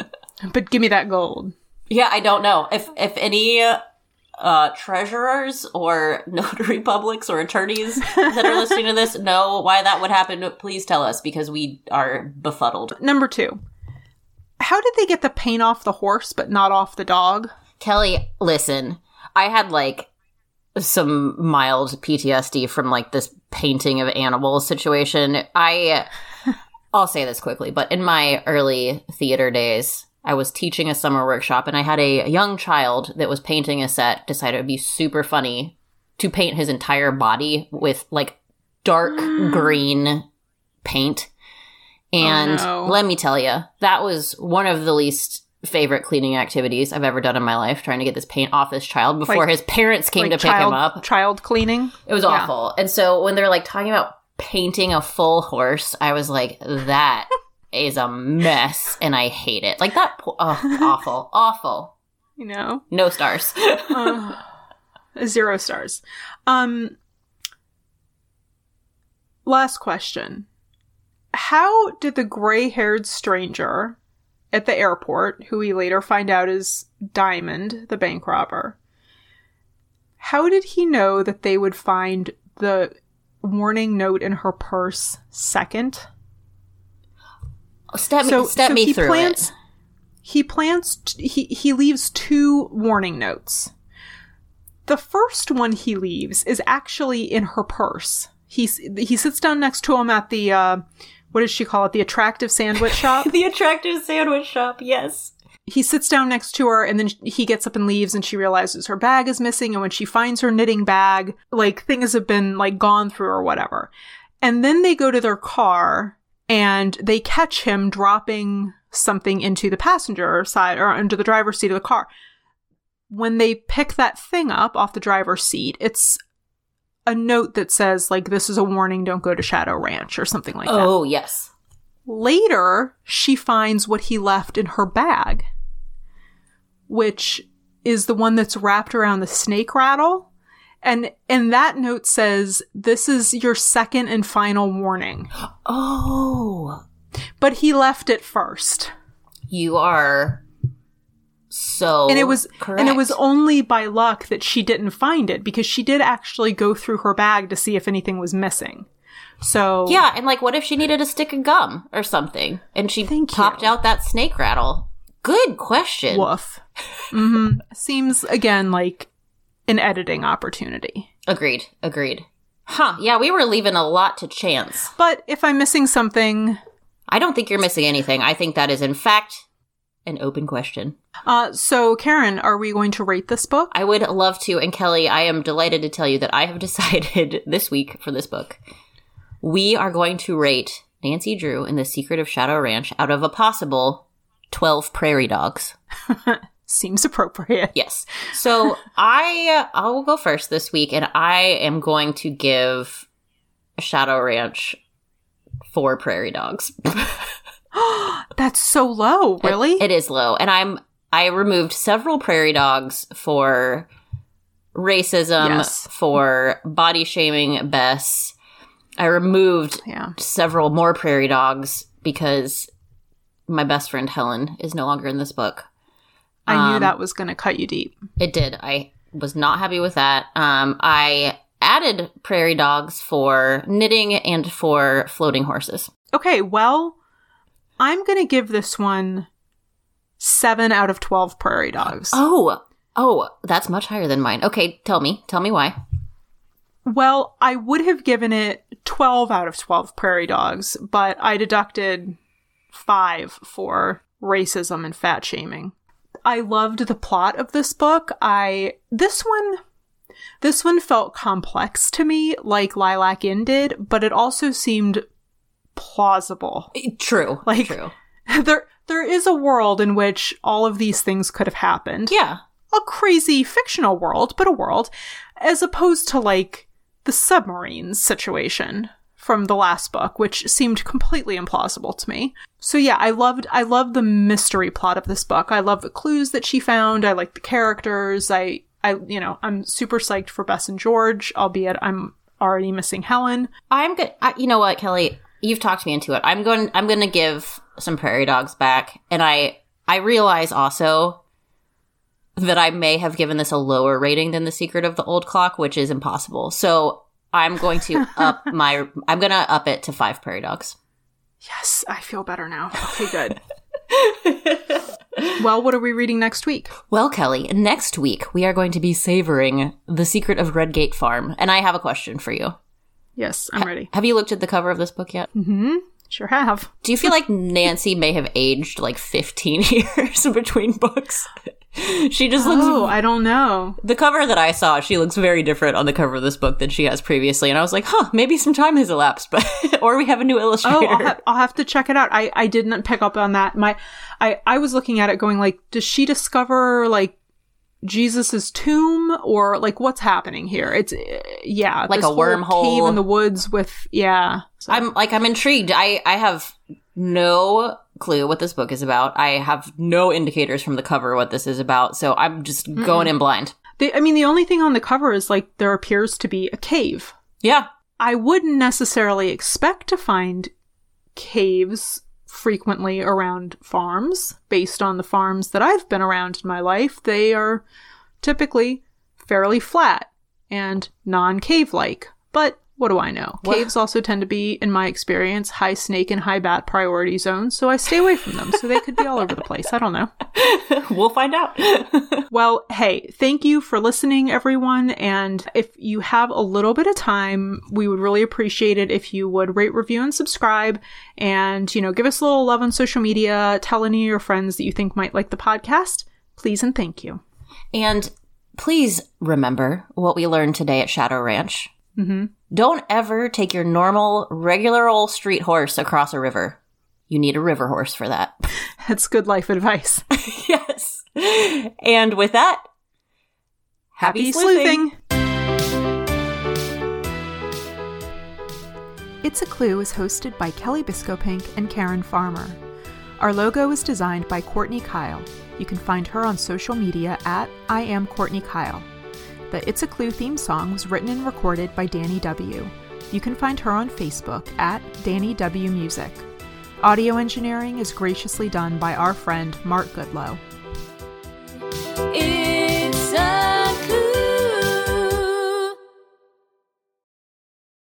But give me that gold. yeah, I don't know. If if any uh treasurers or notary publics or attorneys that are listening to this know why that would happen, please tell us because we are befuddled. Number two. How did they get the paint off the horse but not off the dog? Kelly, listen. I had like some mild PTSD from like this painting of animals situation. I I'll say this quickly, but in my early theater days, I was teaching a summer workshop and I had a young child that was painting a set decide it would be super funny to paint his entire body with like dark mm. green paint. Oh, and Oh, no. let me tell you, that was one of the least favorite cleaning activities I've ever done in my life, trying to get this paint off this child before Like- his parents came Like to pick child, him up. Child cleaning? It was Yeah. awful. And so when they're like talking about painting a full horse, I was like, that is a mess and I hate it. Like that, po- oh, awful, awful. You know? No stars. Uh, zero stars. Um, last question. How did the gray haired stranger at the airport, who we later find out is Diamond, the bank robber, how did he know that they would find the warning note in her purse second? step me, So- step so me he through plants- it. He plants, t- he, he leaves two warning notes. the first one he leaves is actually in her purse. He's he sits down next to him at the uh, what does she call it? The attractive sandwich shop. the attractive sandwich shop, yes. he sits down next to her and then he gets up and leaves and she realizes her bag is missing and when she finds her knitting bag like things have been like gone through or whatever and then they go to their car and they catch him dropping something into the passenger side or under the driver's seat of the car when they pick that thing up off the driver's seat it's a note that says like this is a warning don't go to shadow ranch or something like that Oh, yes. Later, she finds what he left in her bag, which is the one that's wrapped around the snake rattle. And and that note says, "This is your second and final warning." Oh, But he left it first. you are so and it was correct. and it was only by luck that she didn't find it because she did actually go through her bag to see if anything was missing. So Yeah, and like, what if she needed a stick of gum or something, and she popped you. out that snake rattle? Good question. woof. hmm Seems again like an editing opportunity. Agreed. Agreed. Huh? Yeah, we were leaving a lot to chance. But if I'm missing something, I don't think you're missing anything. I think that is, in fact, an open question. uh, so Karen, are we going to rate this book? I would love to. And Kelly, I am delighted to tell you that I have decided this week for this book, we are going to rate Nancy Drew in The Secret of Shadow Ranch out of a possible 12 prairie dogs. Seems appropriate. Yes. So I I will go first this week, and I am going to give Shadow Ranch four prairie dogs. That's so low, really? It is low, and I'm I removed several prairie dogs for racism, Yes. for body shaming. Bess. I removed yeah. several more prairie dogs because my best friend Helen is no longer in this book. I knew Um, that was going to cut you deep. It did. I was not happy with that. Um, I added prairie dogs for knitting and for floating horses. Okay, well, I'm going to give this one 7 out of 12 prairie dogs. Oh, oh, that's much higher than mine. Okay, tell me, tell me why. Well, I would have given it 12 out of 12 prairie dogs, but I deducted 5 for racism and fat shaming. I loved the plot of this book. I this one this one felt complex to me like Lilac Inn did, but it also seemed plausible. Eh, true, Like- true. there there is a world in which all of these things could have happened Yeah, a crazy fictional world, but a world, as opposed to like the submarine situation from the last book, which seemed completely implausible to me. So yeah, I loved I loved the mystery plot of this book. I love the clues that she found. I like the characters. I I you know, I'm super psyched for Bess and George, albeit I'm already missing Helen. I'm good. I, you know what, Kelly? You've talked me into it. I'm going. I'm going to give some prairie dogs back, and I I realize also that I may have given this a lower rating than The Secret of the Old Clock, which is impossible. So I'm going to up my. I'm going to up it to five prairie dogs. Yes, I feel better now. Okay, good. well, what are we reading next week? Well, Kelly, next week we are going to be savoring The Secret of Redgate Farm, and I have a question for you. Yes, I'm ready. Have you looked at the cover of this book yet? Mm-hmm. Sure have. Do you feel like Nancy may have aged like 15 years between books? she just looks. Oh, I don't know. The cover that I saw, she looks very different on the cover of this book than she has previously, and I was like, "Huh, maybe some time has elapsed, but or we have a new illustrator." Oh, I'll, ha- I'll have to check it out. I, I didn't pick up on that. My, I, I was looking at it going like, does she discover like Jesus's tomb or like what's happening here? It's, yeah, Like this a wormhole. cave in the woods with, yeah. So- I'm like, I'm intrigued. I I have no clue what this book is about. I have no indicators from the cover what this is about, so I'm just going in blind. the, I mean, the only thing on the cover is like there appears to be a cave. Yeah, I wouldn't necessarily expect to find caves frequently around farms based on the farms that I've been around in my life. They are typically fairly flat and non cave like, but What do I know? What- Caves also tend to be, in my experience, high snake and high bat priority zones, so I stay away from them. So they could be all over the place. I don't know. we'll find out. Well, hey, thank you for listening, everyone. And if you have a little bit of time, we would really appreciate it if you would rate, review, and subscribe. And, you know, give us a little love on social media. Tell any of your friends that you think might like the podcast. Please and thank you. and please remember what we learned today at Shadow Ranch. Mm-hmm. Don't ever take your normal, regular old street horse across a river. You need a river horse for that. That's good life advice. yes. And with that, happy, sleuthing. It's a Clue is hosted by Kelly Biscopink and Karen Farmer. Our logo is designed by Courtney Kyle. You can find her on social media at I am Courtney Kyle. The It's a Clue theme song was written and recorded by Danny W. You can find her on Facebook at Danny W Music. Audio engineering is graciously done by our friend Mark Goodlow. It-